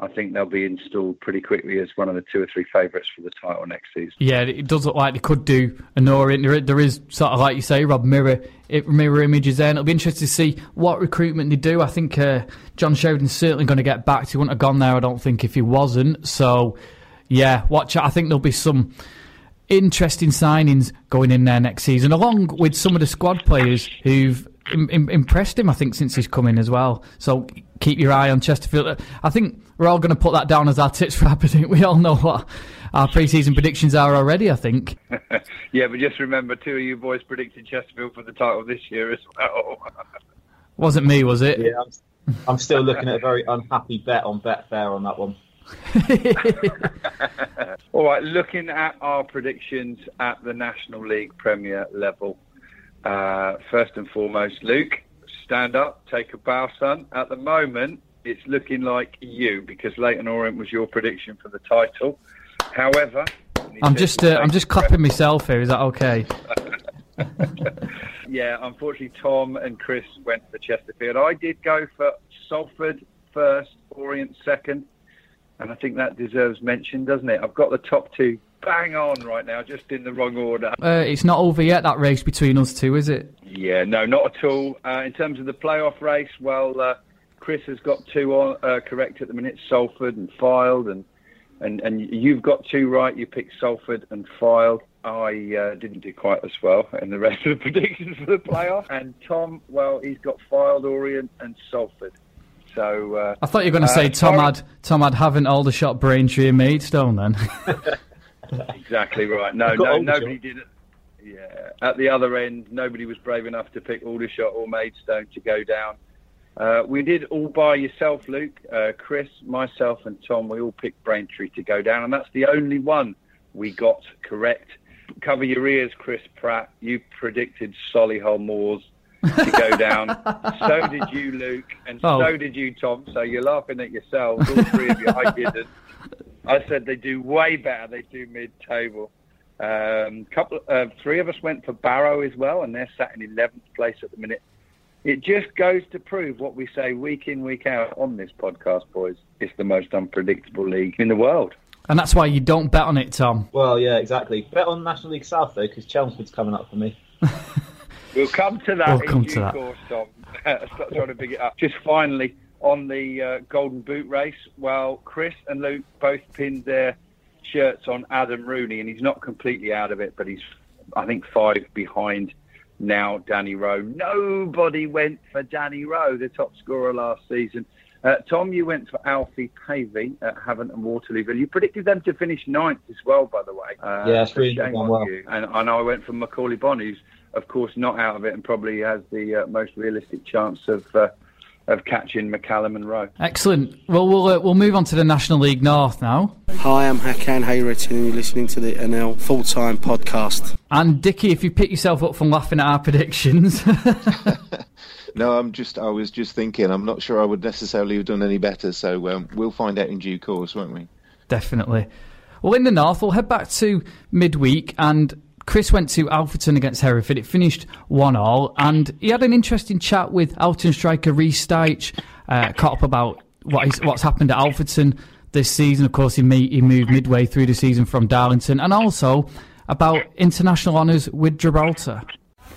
I think they'll be installed pretty quickly as one of the two or three favourites for the title next season. Yeah, it does look like they could do a Orient. There, there is sort of like you say, Rob, mirror mirror images there. And it'll be interesting to see what recruitment they do. I think uh, John Sheridan's certainly going to get back. He wouldn't have gone there, I don't think, if he wasn't. So, yeah, watch out. I think there'll be some interesting signings going in there next season, along with some of the squad players who've Im- Im- impressed him, I think, since he's come in as well. So keep your eye on Chesterfield. I think we're all going to put that down as our tips for I think we all know what our pre-season predictions are already. I think. yeah, but just remember, two of you boys predicted Chesterfield for the title this year as well. Wasn't me, was it? Yeah, I'm, I'm still looking at a very unhappy bet on Betfair on that one. All right, looking at our predictions at the National League Premier level. Uh, first and foremost, Luke, stand up, take a bow, son. At the moment, it's looking like you because Leyton Orient was your prediction for the title. However, I'm just uh, I'm just clapping myself here. Is that okay? yeah, unfortunately, Tom and Chris went for Chesterfield. I did go for Salford first, Orient second, and I think that deserves mention, doesn't it? I've got the top two bang on right now, just in the wrong order. Uh, it's not over yet. That race between us two, is it? Yeah, no, not at all. Uh, in terms of the playoff race, well, uh, Chris has got two on, uh, correct at the minute, Salford and Fylde, and, and and you've got two right. You picked Salford and Fylde. I uh, didn't do quite as well in the rest of the predictions for the playoff. And Tom, well, he's got Fylde, Orient, and Salford. So uh, I thought you were going to say Tom had Tom had Havant Aldershot, Braintree, and Maidstone. Then exactly right. No, no, nobody did it. Yeah, at the other end, nobody was brave enough to pick Aldershot or Maidstone to go down. Uh, we did all by yourself, Luke, uh, Chris, myself, and Tom. We all picked Braintree to go down, and that's the only one we got correct. Cover your ears, Chris Pratt. You predicted Solihull Moors to go down. so did you, Luke, and oh. so did you, Tom. So you're laughing at yourselves, all three of you. I didn't. I said they do way better. They do mid-table. Um, couple, uh, three of us went for Barrow as well, and they're sat in 11th place at the minute. It just goes to prove what we say week in, week out on this podcast, boys. It's the most unpredictable league in the world. And that's why you don't bet on it, Tom. Well, yeah, exactly. Bet on National League South, though, because Chelmsford's coming up for me. we'll come to that we'll in come due to that. course, Tom. Stop trying to big it up. Just finally, on the uh, Golden Boot race, while Chris and Luke both pinned their shirts on Adam Rooney, and he's not completely out of it, but he's, I think, five behind now Danny Rowe. Nobody went for Danny Rowe, the top scorer last season. Uh, Tom, you went for Alfie Pavey at Havant and Waterlooville. You predicted them to finish ninth as well, by the way. Uh, yeah, it's really gone well. You. And, and I went for Macauley Bonne, who's, of course, not out of it and probably has the uh, most realistic chance of uh, of catching McCallum and Rowe. Excellent. Well, we'll uh, we'll move on to the National League North now. Hi, I'm Hakan Hayrettin, and you're listening to the NL Full Time Podcast. And Dickie, if you pick yourself up from laughing at our predictions. no, I'm just. I was just thinking. I'm not sure I would necessarily have done any better. So um, we'll find out in due course, won't we? Definitely. Well, in the north, we'll head back to midweek and. Chris went to Alfreton against Hereford. It finished one all, and he had an interesting chat with Alton striker Reece Styche. Uh, caught up about what what's happened at Alfreton this season. Of course, he, made, he moved midway through the season from Darlington, and also about international honours with Gibraltar.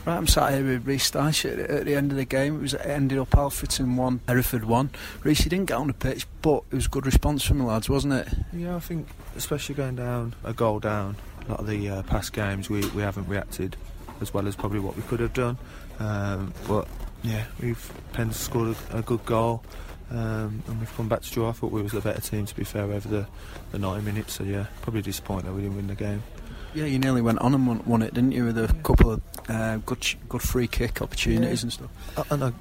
Right, I'm sat here with Reece Styche at, at, the end of the game. It was it ended up Alfreton one, Hereford one. Reece, he didn't get on the pitch, but it was a good response from the lads, wasn't it? Yeah, I think especially going down a goal down. A lot of the uh, past games we, we haven't reacted as well as probably what we could have done. Um, but yeah, we've Penn's scored a, a good goal. Um, and we've come back to draw. I thought we was the better team, to be fair, over the, the 90 minutes. So yeah, probably disappointed that we didn't win the game. Yeah, you nearly went on and won, won it, didn't you, with a couple of uh, good good free kick opportunities yeah. and stuff. And uh,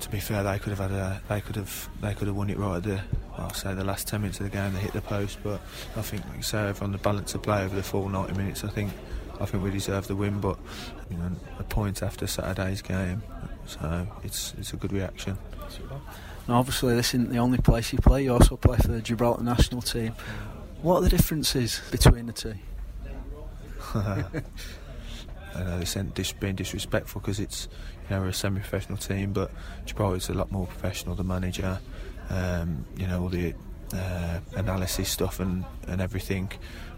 to be fair, they could have had a, they could have they could have won it right at the I'll say the last 10 minutes of the game. They hit the post, but I think, like you say, on the balance of play over the full 90 minutes, I think I think we deserve the win. But you know, a point after Saturday's game, so it's it's a good reaction. Now, obviously, this isn't the only place you play. You also play for the Gibraltar national team. What are the differences between the two? I know they're dis- being disrespectful because it's you know we're a semi-professional team, but Gibraltar's a lot more professional. The manager, um, you know, all the uh, analysis stuff and, and everything.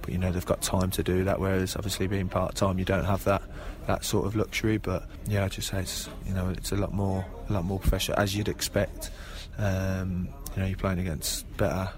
But you know they've got time to do that. Whereas obviously being part time, you don't have that that sort of luxury. But yeah, I just say it's you know it's a lot more a lot more professional as you'd expect. Um, you know, you're playing against better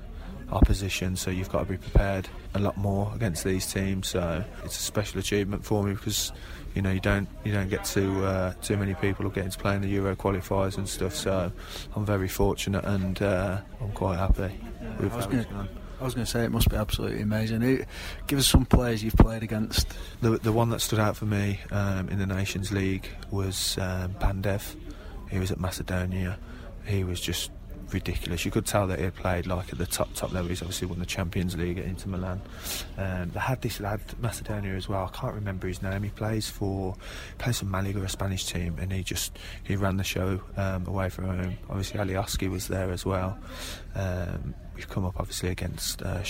opposition, so you've got to be prepared a lot more against these teams. So it's a special achievement for me because you know you don't you don't get to uh, too many people who get to play in the Euro qualifiers and stuff. So I'm very fortunate and uh, I'm quite happy with how it's gone. I was going to say it must be absolutely amazing. It, give us some players you've played against. The the one that stood out for me um, in the Nations League was um, Pandev. He was at Macedonia. He was just ridiculous. You could tell that he had played like at the top top level. He's obviously won the Champions League at Inter Milan. Um, they had this lad Macedonia as well. I can't remember his name. He plays for plays for Malaga, a Spanish team, and he just he ran the show um, away from home. Obviously, Alioski was there as well. Um, we've come up obviously against uh,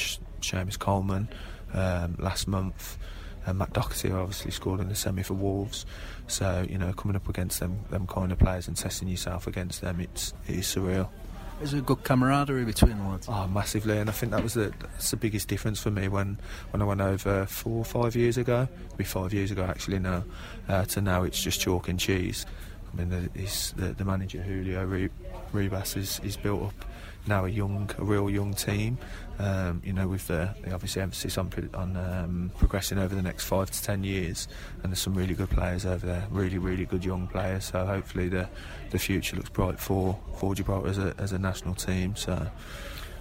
Seamus Coleman um, last month. And Matt Doherty obviously scored in the semi for Wolves. So you know, coming up against them, them kind of players and testing yourself against them, it's it is surreal. Is there a good camaraderie between the lads? Oh, massively, and I think that was the that's the biggest difference for me when, when I went over four or five years ago, maybe five years ago actually now, uh, to now it's just chalk and cheese. I mean, the, the, the manager Julio Ribas is, is built up now a young, a real young team. Um, you know, with the, the obviously emphasis on on um, progressing over the next five to ten years, and there's some really good players over there, really, really good young players. So hopefully the the future looks bright for for Gibraltar as a as a national team. So.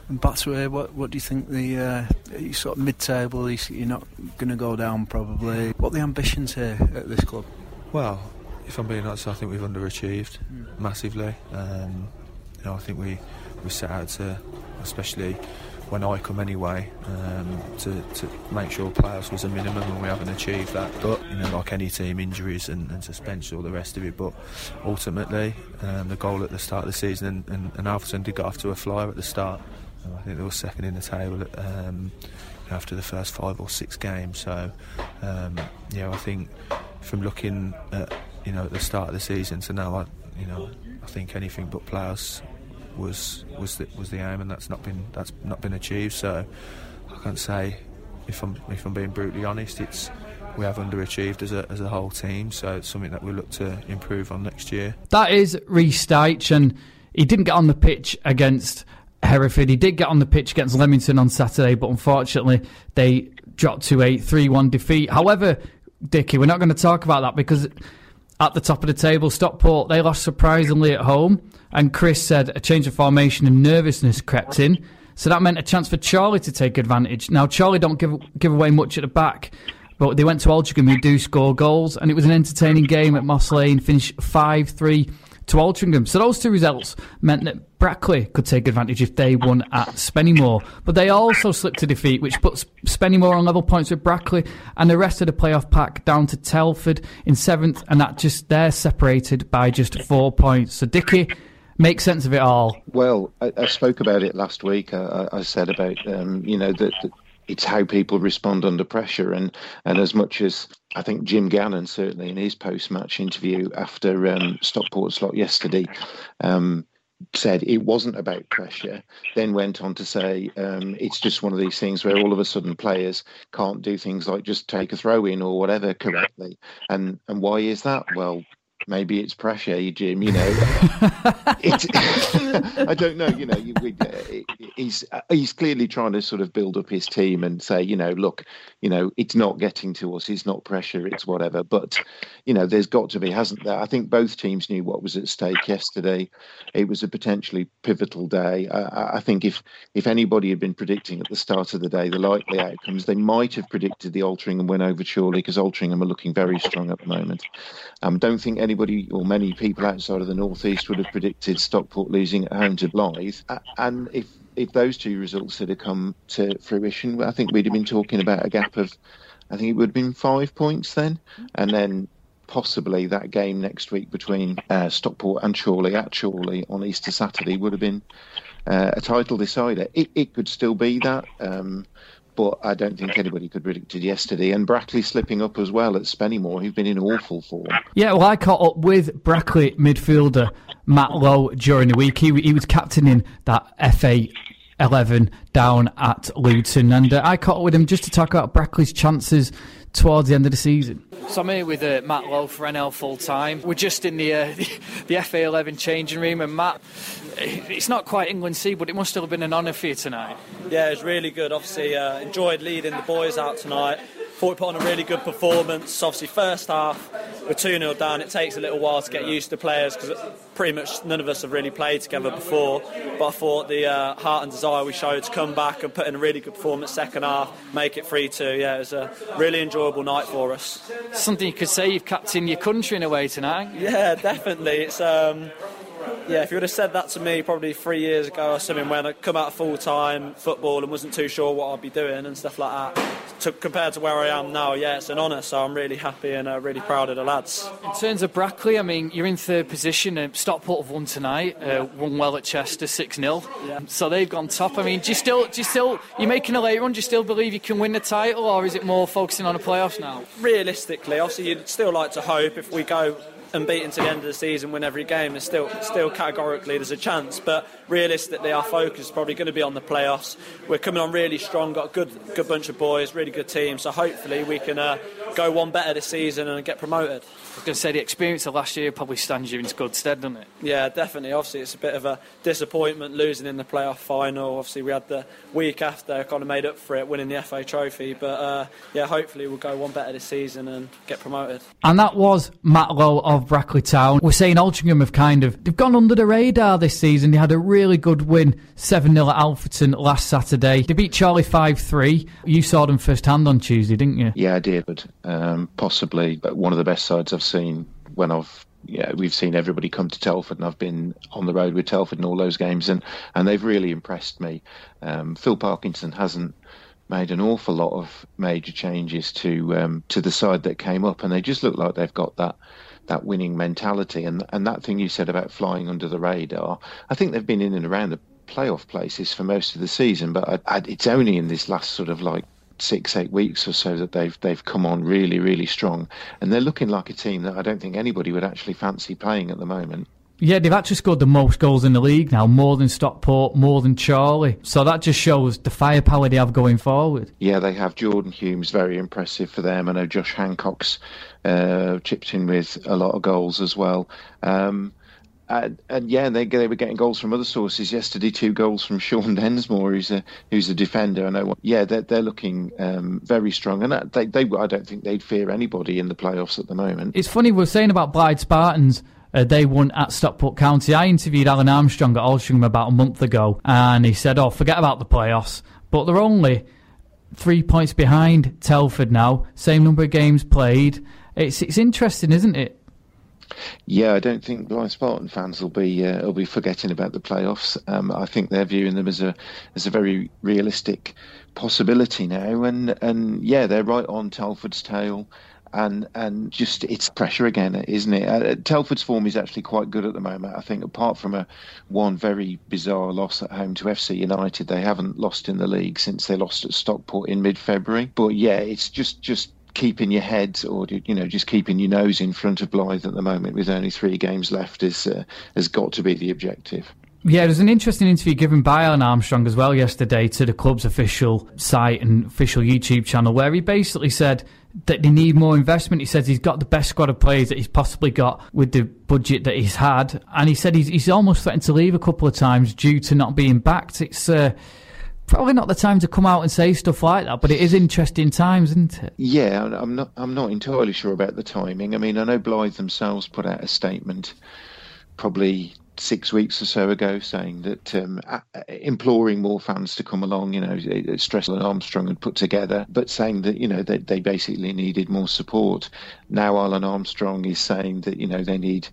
And to uh, what what do you think the uh, sort of mid-table? You're not going to go down probably. What are the ambitions here at this club? Well, if I'm being honest, I think we've underachieved mm. massively. Um, you know, I think we we set out to, especially when I come anyway, um, to, to make sure players was a minimum and we haven't achieved that. But, you know, like any team, injuries and, and suspension, all the rest of it. But ultimately, um, the goal at the start of the season, and, and, and did get off to a flyer at the start. I think they were second in the table um, after the first five or six games. So, um, yeah, I think from looking at, you know, at the start of the season to now, I, you know, I think anything but players was was the, was the aim, and that's not been that's not been achieved. So I can't say if I'm if I'm being brutally honest, it's we have underachieved as a as a whole team. So it's something that we look to improve on next year. That is Reece Styche, and he didn't get on the pitch against Hereford. He did get on the pitch against Leamington on Saturday, but unfortunately they dropped to a 3 1 defeat. However, Dickie, we're not going to talk about that because at the top of the table, Stockport, they lost surprisingly at home. And Chris said a change of formation and nervousness crept in. So that meant a chance for Chorley to take advantage. Now, Chorley don't give, give away much at the back, but they went to Altrincham, who do score goals, and it was an entertaining game at Moss Lane, finished 5 3 to Altrincham. So those two results meant that Brackley could take advantage if they won at Spennymoor. But they also slipped to defeat, which puts Spennymoor on level points with Brackley and the rest of the playoff pack down to Telford in seventh, and that just they're separated by just four points. So Dickie, make sense of it all. Well, I, I spoke about it last week. I, I said about um, you know that it's how people respond under pressure, and and as much as I think Jim Gannon certainly in his post-match interview after um, Stockport's lot yesterday. Um, said it wasn't about pressure, then went on to say um, it's just one of these things where all of a sudden players can't do things like just take a throw in or whatever correctly. And and why is that? Well, maybe it's pressure, Jim. You know, I don't know. You know, you, we, uh, he's uh, he's clearly trying to sort of build up his team and say, you know, look, you know, it's not getting to us. It's not pressure. It's whatever. But you know, there's got to be, hasn't there? I think both teams knew what was at stake yesterday. It was a potentially pivotal day. I, I think if if anybody had been predicting at the start of the day the likely outcomes, they might have predicted the Altrincham win over Chorley because Altrincham are looking very strong at the moment. Um, don't think anybody or many people outside of the northeast would have predicted Stockport losing at home to Blyth. And if if those two results had come to fruition, I think we'd have been talking about a gap of, I think it would have been five points then, and then possibly that game next week between uh, Stockport and Chorley at Chorley on Easter Saturday would have been uh, a title decider. It, it could still be that. Um, but I don't think anybody could predict it yesterday. And Brackley slipping up as well at Spennymoor, who've been in awful form. Yeah, well, I caught up with Brackley midfielder Matt Lowe during the week. He, he was captaining that FA 11 down at Luton, and uh, I caught up with him just to talk about Brackley's chances towards the end of the season. So I'm here with uh, Matt Lowe for NL full time. We're just in the, uh, the, the FA11 changing room, and Matt, it's not quite England C, but it must still have been an honour for you tonight. Yeah, it was really good. Obviously, uh, enjoyed leading the boys out tonight. Thought we put on a really good performance. Obviously, first half we're 2 0 down. It takes a little while to get used to players because pretty much none of us have really played together before. But I thought the uh, heart and desire we showed to come back and put in a really good performance second half, make it 3 2. Yeah, it was a really enjoyable night for us. Something you could say you've captained your country in a way tonight. Yeah, definitely. It's. Um, yeah, if you would have said that to me probably three years ago or something when I come out full time football and wasn't too sure what I'd be doing and stuff like that, to, compared to where I am now, yeah, it's an honour. So I'm really happy and uh, really proud of the lads. In terms of Brackley, I mean, you're in third position. Uh, Stockport have won tonight, uh, won well at Chester, six 0 yeah. So they've gone top. I mean, do you still, do you still, you're making a late run? Do you still believe you can win the title, or is it more focusing on the playoffs now? Realistically, obviously, you'd still like to hope if we go unbeaten to the end of the season, win every game, there's still still categorically there's a chance. But realistically, our focus is probably going to be on the playoffs. We're coming on really strong, got a good good bunch of boys, really good team. So hopefully we can uh, go one better this season and get promoted. I was going to say the experience of last year probably stands you in good stead, doesn't it? Yeah, definitely. Obviously, it's a bit of a disappointment losing in the playoff final. Obviously, we had the week after kind of made up for it, winning the FA Trophy. But uh, yeah, hopefully we'll go one better this season and get promoted. And that was Matt Lowe of Brackley Town. We're saying Altrincham have kind of they've gone under the radar this season. They had a really good win, seven 0 at Alfreton last Saturday. They beat Chorley five three. You saw them first hand on Tuesday, didn't you? Yeah, I did. But um, possibly one of the best sides I've seen when I've yeah, we've seen everybody come to Telford, and I've been on the road with Telford in all those games, and, and they've really impressed me. Um, Phil Parkinson hasn't made an awful lot of major changes to um, to the side that came up, and they just look like they've got that that winning mentality, and and that thing you said about flying under the radar. I think they've been in and around the playoff places for most of the season, but I, I, it's only in this last sort of like six, eight weeks or so that they've they've come on really, really strong, and they're looking like a team that I don't think anybody would actually fancy playing at the moment. Yeah, they've actually scored the most goals in the league now, more than Stockport, more than Chorley. So that just shows the firepower they have going forward. Yeah, they have Jordan Hulme, very impressive for them. I know Josh Hancock's uh, chipped in with a lot of goals as well. Um, and, and, yeah, they they were getting goals from other sources yesterday. Two goals from Sean Densmore, who's a who's a defender. I know. Yeah, they're they're looking um, very strong, and they they I don't think they'd fear anybody in the playoffs at the moment. It's funny we're saying about Blyth Spartans. Uh, they won at Stockport County. I interviewed Alan Armstrong at Altrincham about a month ago, and he said, "Oh, forget about the playoffs." But they're only three points behind Telford now. Same number of games played. It's it's interesting, isn't it? Yeah, I don't think Blyth Spartan fans will be uh, will be forgetting about the playoffs. Um, I think they're viewing them as a as a very realistic possibility now, and and yeah, they're right on Telford's tail. And and just it's pressure again, isn't it? Uh, Telford's form is actually quite good at the moment. I think apart from a one very bizarre loss at home to FC United, they haven't lost in the league since they lost at Stockport in mid-February. But yeah, it's just just keeping your head or you know just keeping your nose in front of Blyth at the moment with only three games left is uh, has got to be the objective. Yeah, there's an interesting interview given by Alan Armstrong as well yesterday to the club's official site and official YouTube channel where he basically said that they need more investment. He says he's got the best squad of players that he's possibly got with the budget that he's had, and he said he's, he's almost threatened to leave a couple of times due to not being backed. It's uh, probably not the time to come out and say stuff like that, but it is interesting times, isn't it? Yeah, I'm not. I'm not entirely sure about the timing. I mean, I know Blyth themselves put out a statement, probably six weeks or so ago, saying that um, imploring more fans to come along. You know, Stressel and Armstrong had put together, but saying that you know they, they basically needed more support. Now Alan Armstrong is saying that you know they need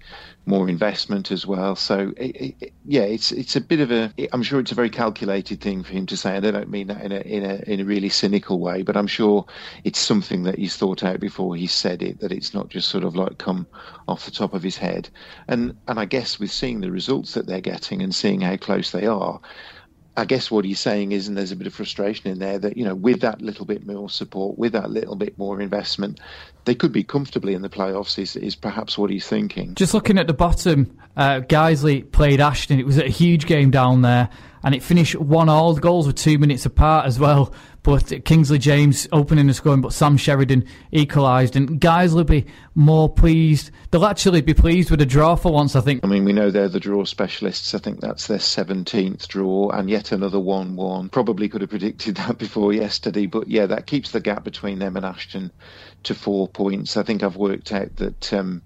more investment as well. So it, it, yeah, it's it's a bit of a. I'm sure it's a very calculated thing for him to say, and I don't mean that in a in a in a really cynical way, but I'm sure it's something that he's thought out before he said it. That it's not just sort of like come off the top of his head. And and I guess with seeing the results that they're getting and seeing how close they are, I guess what he's saying is, and there's a bit of frustration in there, that, you know, with that little bit more support, with that little bit more investment, they could be comfortably in the playoffs, is, is perhaps what he's thinking. Just looking at the bottom, uh, Guiseley played Ashton. It was a huge game down there. And it finished one all. The goals were two minutes apart as well. But Kingsley James opening the scoring, but Sam Sheridan equalised. And guys will be more pleased. They'll actually be pleased with a draw for once, I think. I mean, we know they're the draw specialists. I think that's their 17th draw and yet another 1 1. Probably could have predicted that before yesterday. But yeah, that keeps the gap between them and Ashton to four points. I think I've worked out that. Um,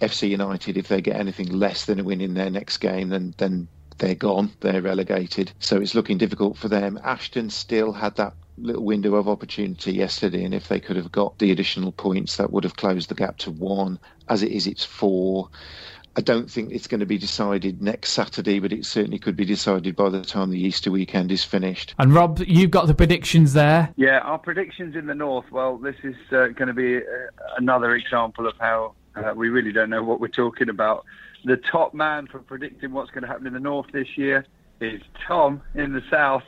FC United, if they get anything less than a win in their next game, then then they're gone. They're relegated. So it's looking difficult for them. Ashton still had that little window of opportunity yesterday, and if they could have got the additional points, that would have closed the gap to one. As it is, it's four. I don't think it's going to be decided next Saturday, but it certainly could be decided by the time the Easter weekend is finished. And Rob, you've got the predictions there. Yeah, our predictions in the north. Well, this is uh, going to be uh, another example of how uh, we really don't know what we're talking about. The top man for predicting what's going to happen in the north this year is Tom in the south.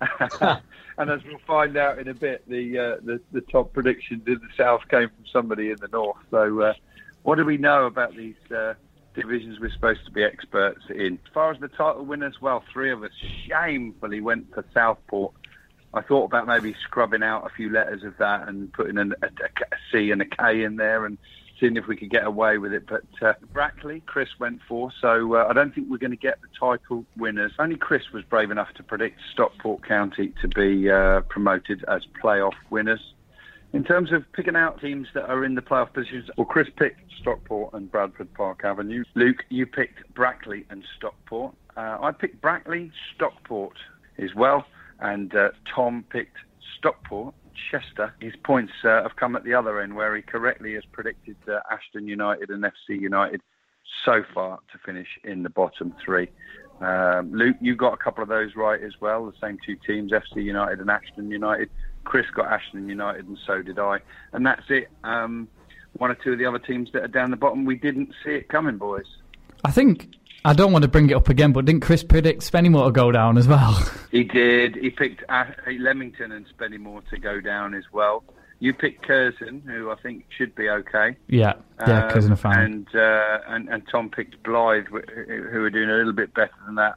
and as we'll find out in a bit, the, uh, the the top predictions in the south came from somebody in the north. So, uh, what do we know about these uh, divisions we're supposed to be experts in? As far as the title winners, well, three of us shamefully went for Southport. I thought about maybe scrubbing out a few letters of that and putting an, a, a C and a K in there and seeing if we could get away with it. But uh, Brackley, Chris went for, so uh, I don't think we're going to get the title winners. Only Chris was brave enough to predict Stockport County to be uh, promoted as playoff winners. In terms of picking out teams that are in the playoff positions, well, Chris picked Stockport and Bradford Park Avenue. Luke, you picked Brackley and Stockport. Uh, I picked Brackley, Stockport as well, and uh, Tom picked Stockport Chester, his points uh, have come at the other end, where he correctly has predicted uh, Ashton United and FC United so far to finish in the bottom three. Um, Luke, you got a couple of those right as well. The same two teams, FC United and Ashton United. Chris got Ashton United, and so did I. And that's it. Um, one or two of the other teams that are down the bottom, we didn't see it coming, boys. I think I don't want to bring it up again, but didn't Chris predict Spennymoor to go down as well? He did. He picked Leamington and Spennymoor to go down as well. You picked Curzon, who I think should be okay. Yeah, yeah, um, Curzon are fine. And, uh, and and Tom picked Blyth, who are doing a little bit better than that.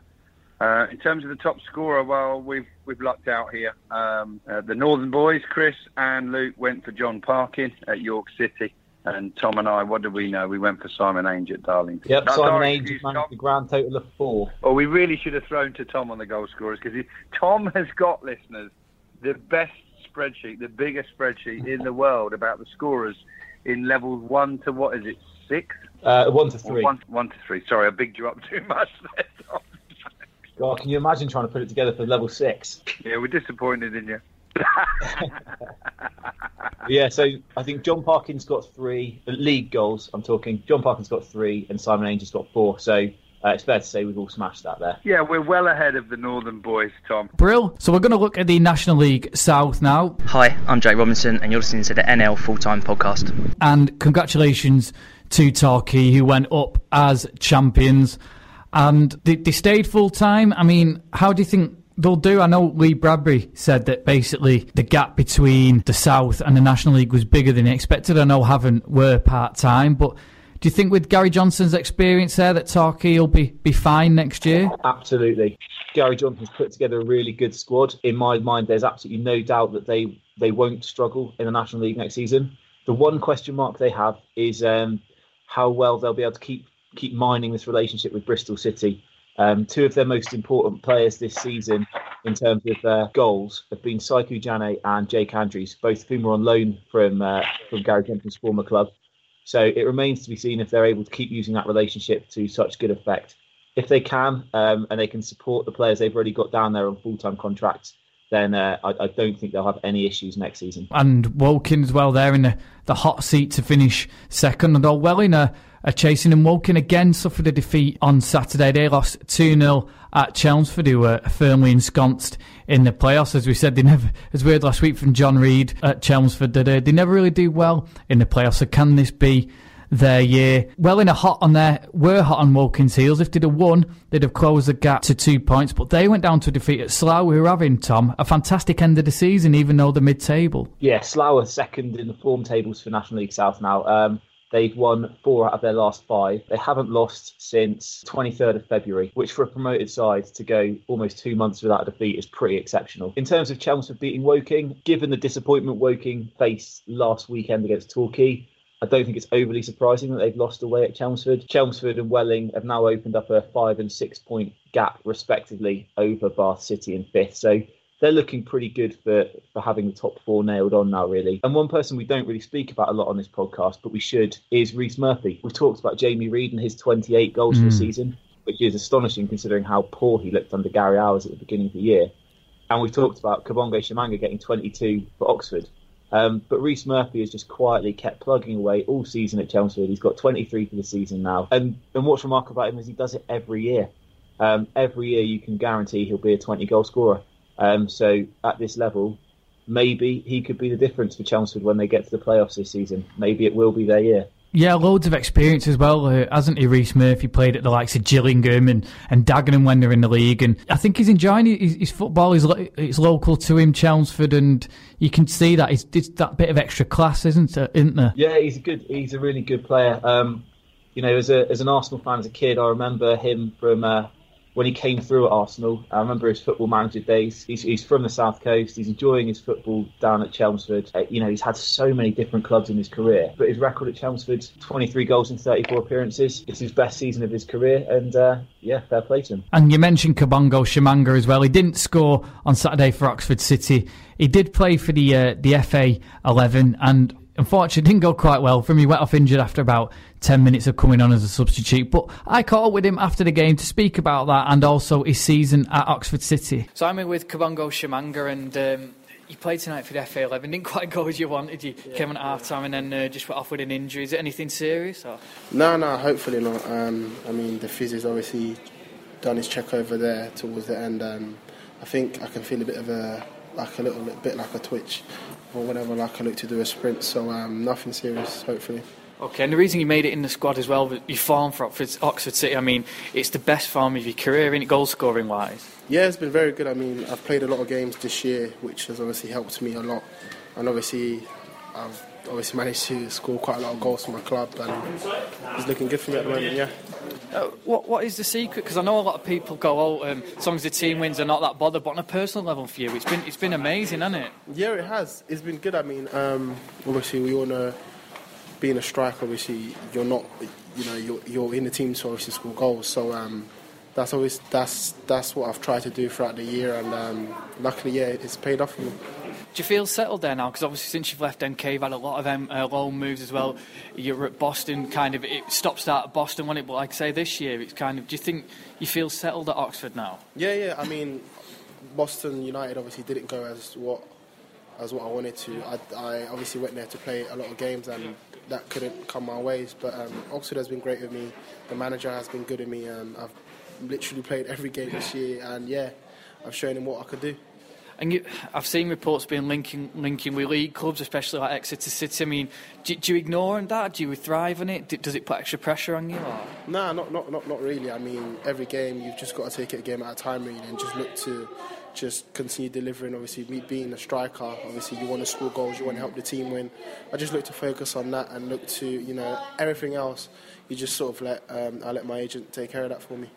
Uh, in terms of the top scorer, well, we've we've lucked out here. Um, uh, the Northern boys, Chris and Luke, went for John Parkin at York City. And Tom and I, what did we know? We went for Simon Ainge at Darlington. Yep, Simon Ainge managed the grand total of four. Well, we really should have thrown to Tom on the goal scorers because Tom has got listeners the best spreadsheet, the biggest spreadsheet in the world about the scorers in levels one to what is it six? Uh, one to three. One, one to three. Sorry, I bigged you up too much there, Tom. God, can you imagine trying to put it together for level six? Yeah, we're disappointed in you. yeah, so I think John Parkin's got three league goals. I'm talking. John Parkin's got three, and Simon Ainge has got four. So uh, it's fair to say we've all smashed that there. Yeah, we're well ahead of the Northern boys, Tom. Brill. So we're going to look at the National League South now. Hi, I'm Jake Robinson, and you're listening to the NL Full Time Podcast. And congratulations to Torquay, who went up as champions. And they, they stayed full time. I mean, how do you think they'll do. I know Lee Bradbury said that basically the gap between the South and the National League was bigger than he expected. I know Havant were part time, but do you think with Gary Johnson's experience there that Torquay will be, be fine next year? Absolutely. Gary Johnson's put together a really good squad. In my mind, there's absolutely no doubt that they, they won't struggle in the National League next season. The one question mark they have is um, how well they'll be able to keep keep mining this relationship with Bristol City. Um, two of their most important players this season in terms of uh, goals have been Saikou Janneh and Jake Andrews, both of whom are on loan from uh, from Gary Johnson's former club. So it remains to be seen if they're able to keep using that relationship to such good effect. If they can, um, and they can support the players they've already got down there on full time contracts, then uh, I, I, don't think they'll have any issues next season. And Woking as well, there in the, the hot seat to finish second, and all well in a chasing and Woking again suffered a defeat on Saturday. They lost 2 0 at Chelmsford, who were firmly ensconced in the playoffs. As we said, they never, as we heard last week from John Reid at Chelmsford, that uh, they never really do well in the playoffs. So can this be their year? Well, in a hot on their were hot on Woking's heels. If they'd have won, they'd have closed the gap to two points. But they went down to a defeat at Slough, who are having Tom a fantastic end of the season, even though they're mid-table. Yeah, Slough are second in the form tables for National League South now. Um, They've won four out of their last five. They haven't lost since 23rd of February, which for a promoted side to go almost two months without a defeat is pretty exceptional. In terms of Chelmsford beating Woking, given the disappointment Woking faced last weekend against Torquay, I don't think it's overly surprising that they've lost away at Chelmsford. Chelmsford and Welling have now opened up a five and six point gap, respectively, over Bath City in fifth. So they're looking pretty good for, for having the top four nailed on now, really. And one person we don't really speak about a lot on this podcast, but we should, is Rhys Murphy. We've talked about Jamie Reid and his 28 goals mm. for the season, which is astonishing considering how poor he looked under Gary Owers at the beginning of the year. And we've talked about Kabongo Tshimanga getting 22 for Oxford. Um, but Rhys Murphy has just quietly kept plugging away all season at Chelmsford. He's got 23 for the season now. And, and what's remarkable about him is he does it every year. Um, every year you can guarantee he'll be a 20 goal scorer. Um, so at this level, maybe he could be the difference for Chelmsford when they get to the playoffs this season. Maybe it will be their year. Yeah, loads of experience as well, uh, hasn't he? Rhys Murphy played at the likes of Gillingham and, and Dagenham when they're in the league, and I think he's enjoying his, his football. Is it's local to him, Chelmsford, and you can see that it's, it's that bit of extra class, isn't it? Isn't there? Yeah, he's a good. He's a really good player. Um, you know, as a as an Arsenal fan as a kid, I remember him from uh, when he came through at Arsenal. I remember his football manager days. He's, he's from the south coast. He's enjoying his football down at Chelmsford. Uh, you know, he's had so many different clubs in his career, but his record at Chelmsford: 23 goals in 34 appearances. It's his best season of his career, and uh, yeah, fair play to him. And you mentioned Kabongo Tshimanga as well. He didn't score on Saturday for Oxford City. He did play for the uh, the FA 11 and unfortunately didn't go quite well for him. He went off injured after about 10 minutes of coming on as a substitute. But I caught up with him after the game to speak about that and also his season at Oxford City. So I'm here with Kabongo Tshimanga and um, you played tonight for the FA 11. Didn't quite go as you wanted. You yeah. came on at half time and then uh, just went off with an injury. Is it anything serious? Or? No, no, hopefully not. Um, I mean, the physio's obviously done his check over there towards the end. Um, I think I can feel a bit of a like a little bit like a twitch or whatever. Like I look to do a sprint, so um, nothing serious. Hopefully. Okay, and the reason you made it in the squad as well, your form for Oxford, Oxford City, I mean, it's the best form of your career, in goal scoring wise? Yeah, it's been very good. I mean, I've played a lot of games this year, which has obviously helped me a lot. And obviously, I've obviously managed to score quite a lot of goals for my club, and it's looking good for me at the moment, yeah. Uh, what What is the secret? Because I know a lot of people go, oh, um, as long as the team wins, they're not that bothered. But on a personal level for you, it's been it's been amazing, hasn't it? Yeah, it has. It's been good. I mean, um, obviously, we all know being a striker, obviously you're not, you know, you're, you're in the team to obviously score goals. So um, that's always that's that's what I've tried to do throughout the year, and um, luckily, yeah, it's paid off for me. Do you feel settled there now? Because obviously, since you've left MK, you've had a lot of um, uh, loan moves as well. You're at Boston, kind of. It stops start at Boston, when it? But like I say, this year, it's kind of. Do you think you feel settled at Oxford now? Yeah, yeah. I mean, Boston United obviously didn't go as what as what I wanted to. I, I obviously went there to play a lot of games and that couldn't come my ways. But um, Oxford has been great with me. The manager has been good with me. Um, I've literally played every game this year, and yeah, I've shown him what I could do. And you, I've seen reports being linking linking with league clubs, especially like Exeter City. I mean, do, do you ignore that? Do you thrive on it? Do, does it put extra pressure on you? Or? Nah, not, not not not really. I mean, every game you've just got to take it a game at a time, really, and just look to just continue delivering. Obviously, me being a striker, obviously you want to score goals, you want to help the team win. I just look to focus on that and look to you know everything else. You just sort of let um, I let my agent take care of that for me.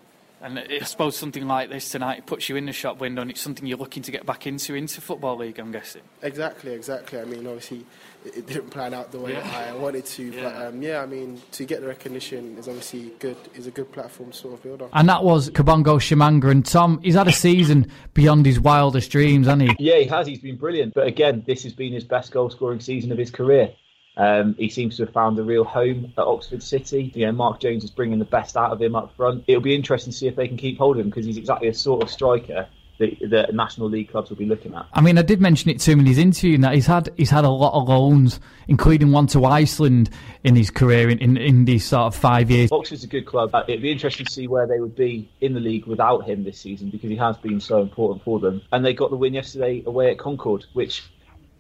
And I suppose something like this tonight puts you in the shop window, and it's something you're looking to get back into into football league. I'm guessing. Exactly, exactly. I mean, obviously, it, didn't plan out the way yeah. I wanted to, yeah. but um, yeah, I mean, to get the recognition is obviously good. Is a good platform to sort of build on. And that was Kabongo Tshimanga, and Tom. He's had a season beyond his wildest dreams, hasn't he? Yeah, he has. He's been brilliant. But again, this has been his best goal scoring season of his career. Um, he seems to have found a real home at Oxford City. You know, Mark Jones is bringing the best out of him up front. It'll be interesting to see if they can keep hold of him because he's exactly a sort of striker that the National League clubs will be looking at. I mean, I did mention it to him in his interview that he's had he's had a lot of loans, including one to Iceland in his career in, in, in these sort of five years. Oxford's a good club. Uh, it'd be interesting to see where they would be in the league without him this season because he has been so important for them. And they got the win yesterday away at Concord, which,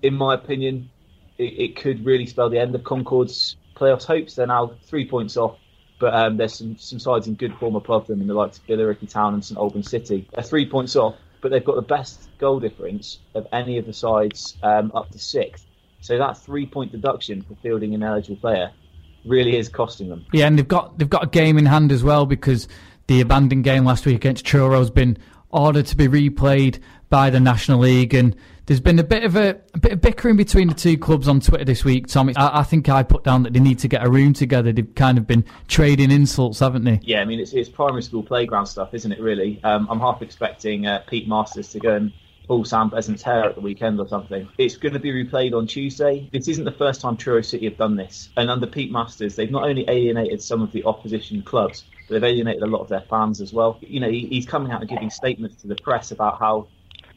in my opinion, it, it, could really spell the end of Concord's playoffs hopes. They're now three points off, but um, there's some, some sides in good form above them in the likes of Billericay Town and St Albans City. They're three points off, but they've got the best goal difference of any of the sides um, up to sixth. So that three point deduction for fielding an eligible player really is costing them. Yeah, and they've got they've got a game in hand as well because the abandoned game last week against Truro has been ordered to be replayed by the National League, and there's been a bit of a, a bit of bickering between the two clubs on Twitter this week. Tommy. I, I, think I put down that they need to get a room together. They've kind of been trading insults, haven't they? Yeah, I mean it's, it's primary school playground stuff, isn't it? Really, um, I'm half expecting uh, Pete Masters to go and pull Sam Besant's hair at the weekend or something. It's going to be replayed on Tuesday. This isn't the first time Truro City have done this, and under Pete Masters, they've not only alienated some of the opposition clubs, but they've alienated a lot of their fans as well. You know, he, he's coming out and giving statements to the press about how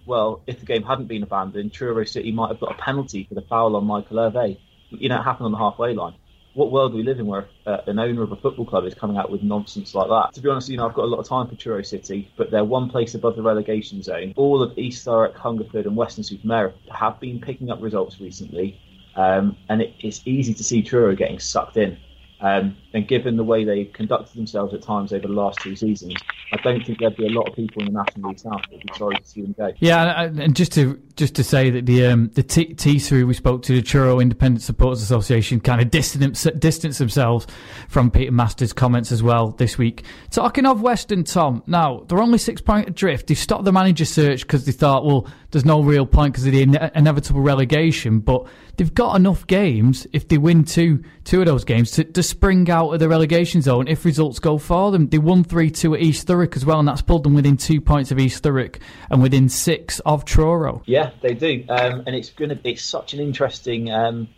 well, if the game hadn't been abandoned, Truro City might have got a penalty for the foul on Michael Hervé. You know, it happened on the halfway line. What world do we live in where uh, an owner of a football club is coming out with nonsense like that? To be honest, you know, I've got a lot of time for Truro City, but they're one place above the relegation zone. All of East Thurrock, Hungerford, and Weston-super-Mare have been picking up results recently, um, and it, it's easy to see Truro getting sucked in. Um, and given the way they conducted themselves at times over the last two seasons, I don't think there'd be a lot of people in the National League South that would be sorry to see them go. Yeah, and just to just to say that the um, the T through we spoke to the Truro Independent Supporters Association kind of distance distance themselves from Peter Masters' comments as well this week. Talking of Weston, Tom, now they're only six point adrift. They've stopped the manager search because they thought, well, there's no real point because of the ine- inevitable relegation, but they've got enough games if they win two two of those games to, to spring out of the relegation zone if results go for them. They won three two at East Thurrock as well, and that's pulled them within two points of East Thurrock and within six of Truro. Yeah, they do, um, and it's going to it's such an interesting. Um,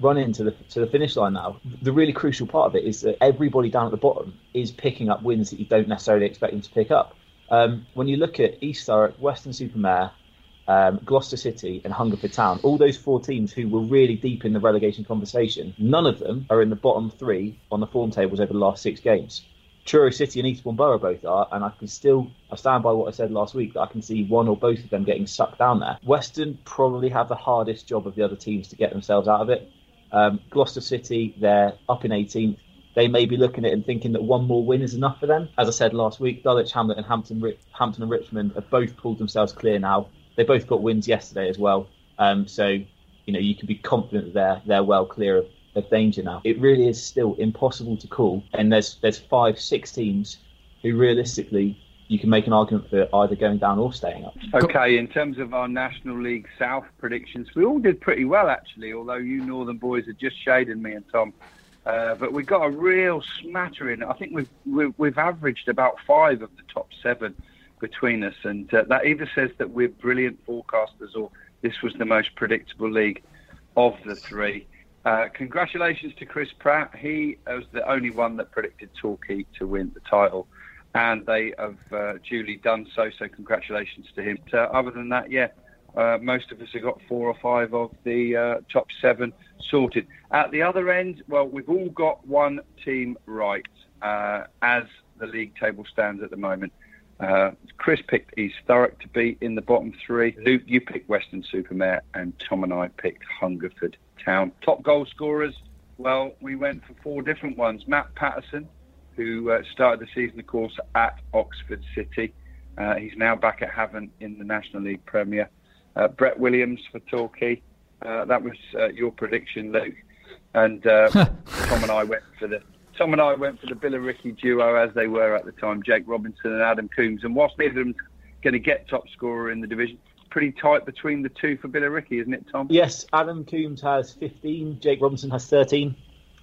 run into the to the finish line now. The really crucial part of it is that everybody down at the bottom is picking up wins that you don't necessarily expect them to pick up. Um, when you look at East Thurrock, Weston-super-Mare, um, Gloucester City, and Hungerford Town, all those four teams who were really deep in the relegation conversation, none of them are in the bottom three on the form tables over the last six games. Truro City and Eastbourne Borough both are, and I can still I stand by what I said last week that I can see one or both of them getting sucked down there. Weston probably have the hardest job of the other teams to get themselves out of it. Um, Gloucester City, they're up in 18th. They may be looking at it and thinking that one more win is enough for them. As I said last week, Dulwich Hamlet and Hampton, Hampton and Richmond have both pulled themselves clear now. They both got wins yesterday as well. Um, so, you know, you can be confident that they're, they're well clear of, of danger now. It really is still impossible to call. And there's, there's five, six teams who realistically you can make an argument for either going down or staying up. Okay, in terms of our National League South predictions, we all did pretty well actually, although you Northern boys had just shaded me and Tom. Uh, but we got a real smattering. I think we've, we've averaged about five of the top seven between us, and uh, that either says that we're brilliant forecasters or this was the most predictable league of the three. Uh, congratulations to Chris Pratt. He was the only one that predicted Torquay to win the title, and they have uh, duly done so. So congratulations to him. Uh, other than that, yeah, uh, most of us have got four or five of the uh, top seven sorted. At the other end, well, we've all got one team right uh, as the league table stands at the moment. Uh, Chris picked East Thurrock to be in the bottom three. Luke, you picked Weston-super-Mare, and Tom and I picked Hungerford Town. Top goal scorers, well, we went for four different ones. Matt Paterson, who uh, started the season, of course, at Oxford City. Uh, he's now back at Havant in the National League Premier. Uh, Brett Williams for Torquay. Uh, that was uh, your prediction, Luke. And Tom and I went for the Tom and I went for the Billericay duo as they were at the time, Jake Robinson and Adam Coombs. And whilst neither of them going to get top scorer in the division, pretty tight between the two for Billericay, isn't it, Tom? Yes, Adam Coombs has 15, Jake Robinson has 13.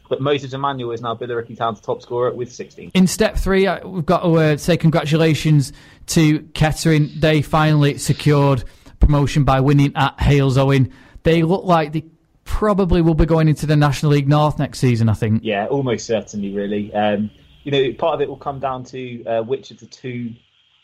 But Moses Emmanuel is now Billericay Town's top scorer with 16. In step three, uh, we've got to uh, say congratulations to Kettering. They finally secured promotion by winning at Halesowen. They look like they probably will be going into the National League North next season, I think. Yeah, almost certainly, really. Um, you know, part of it will come down to uh, which of the two,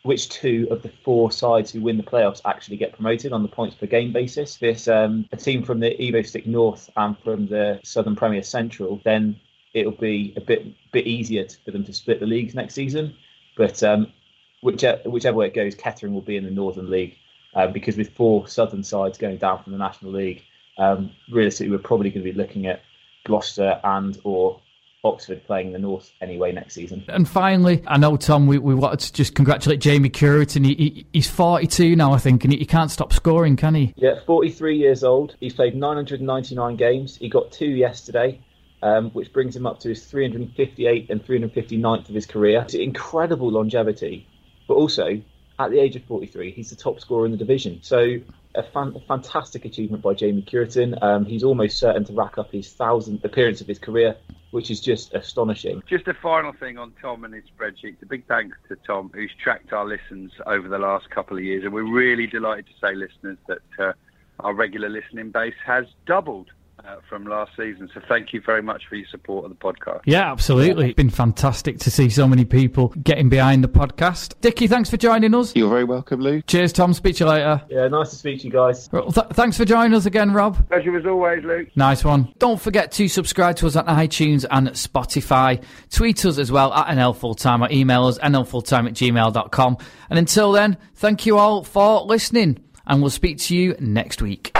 which two of the four sides who win the playoffs actually get promoted on the points per game basis. This um, a team from the Evo-Stik North and from the Southern Premier Central, then it'll be a bit bit easier for them to split the leagues next season. But um, whichever, whichever way it goes, Kettering will be in the Northern League uh, because with four Southern sides going down from the National League um, realistically, we're probably going to be looking at Gloucester and or Oxford playing the North anyway next season. And finally, I know Tom, we, we wanted to just congratulate Jamie Cureton. He, he, he's 42 now, I think, and he, he, can't stop scoring, can he? Yeah, 43 years old. He's played 999 games. He got two yesterday. um, which brings him up to his 358th and 359th of his career. It's incredible longevity, but also at the age of 43, he's the top scorer in the division. So a, fan, a fantastic achievement by Jamie Cureton. Um, he's almost certain to rack up his thousandth appearance of his career, which is just astonishing. Just a final thing on Tom and his spreadsheets. A big thanks to Tom, who's tracked our listens over the last couple of years, and we're really delighted to say, listeners, that uh, our regular listening base has doubled uh, from last season. So thank you very much for your support of the podcast. Yeah, absolutely. It's been fantastic to see so many people getting behind the podcast. Dickie, thanks for joining us. You're very welcome, Lou. Cheers, Tom. Speak to you later. Yeah, nice to speak to you guys. Well, th- thanks for joining us again, Rob. Pleasure as always, Luke. Nice one. Don't forget to subscribe to us on iTunes and Spotify. Tweet us as well at NL Fulltime or email us nlfulltime at gmail.com. And until then, thank you all for listening and we'll speak to you next week.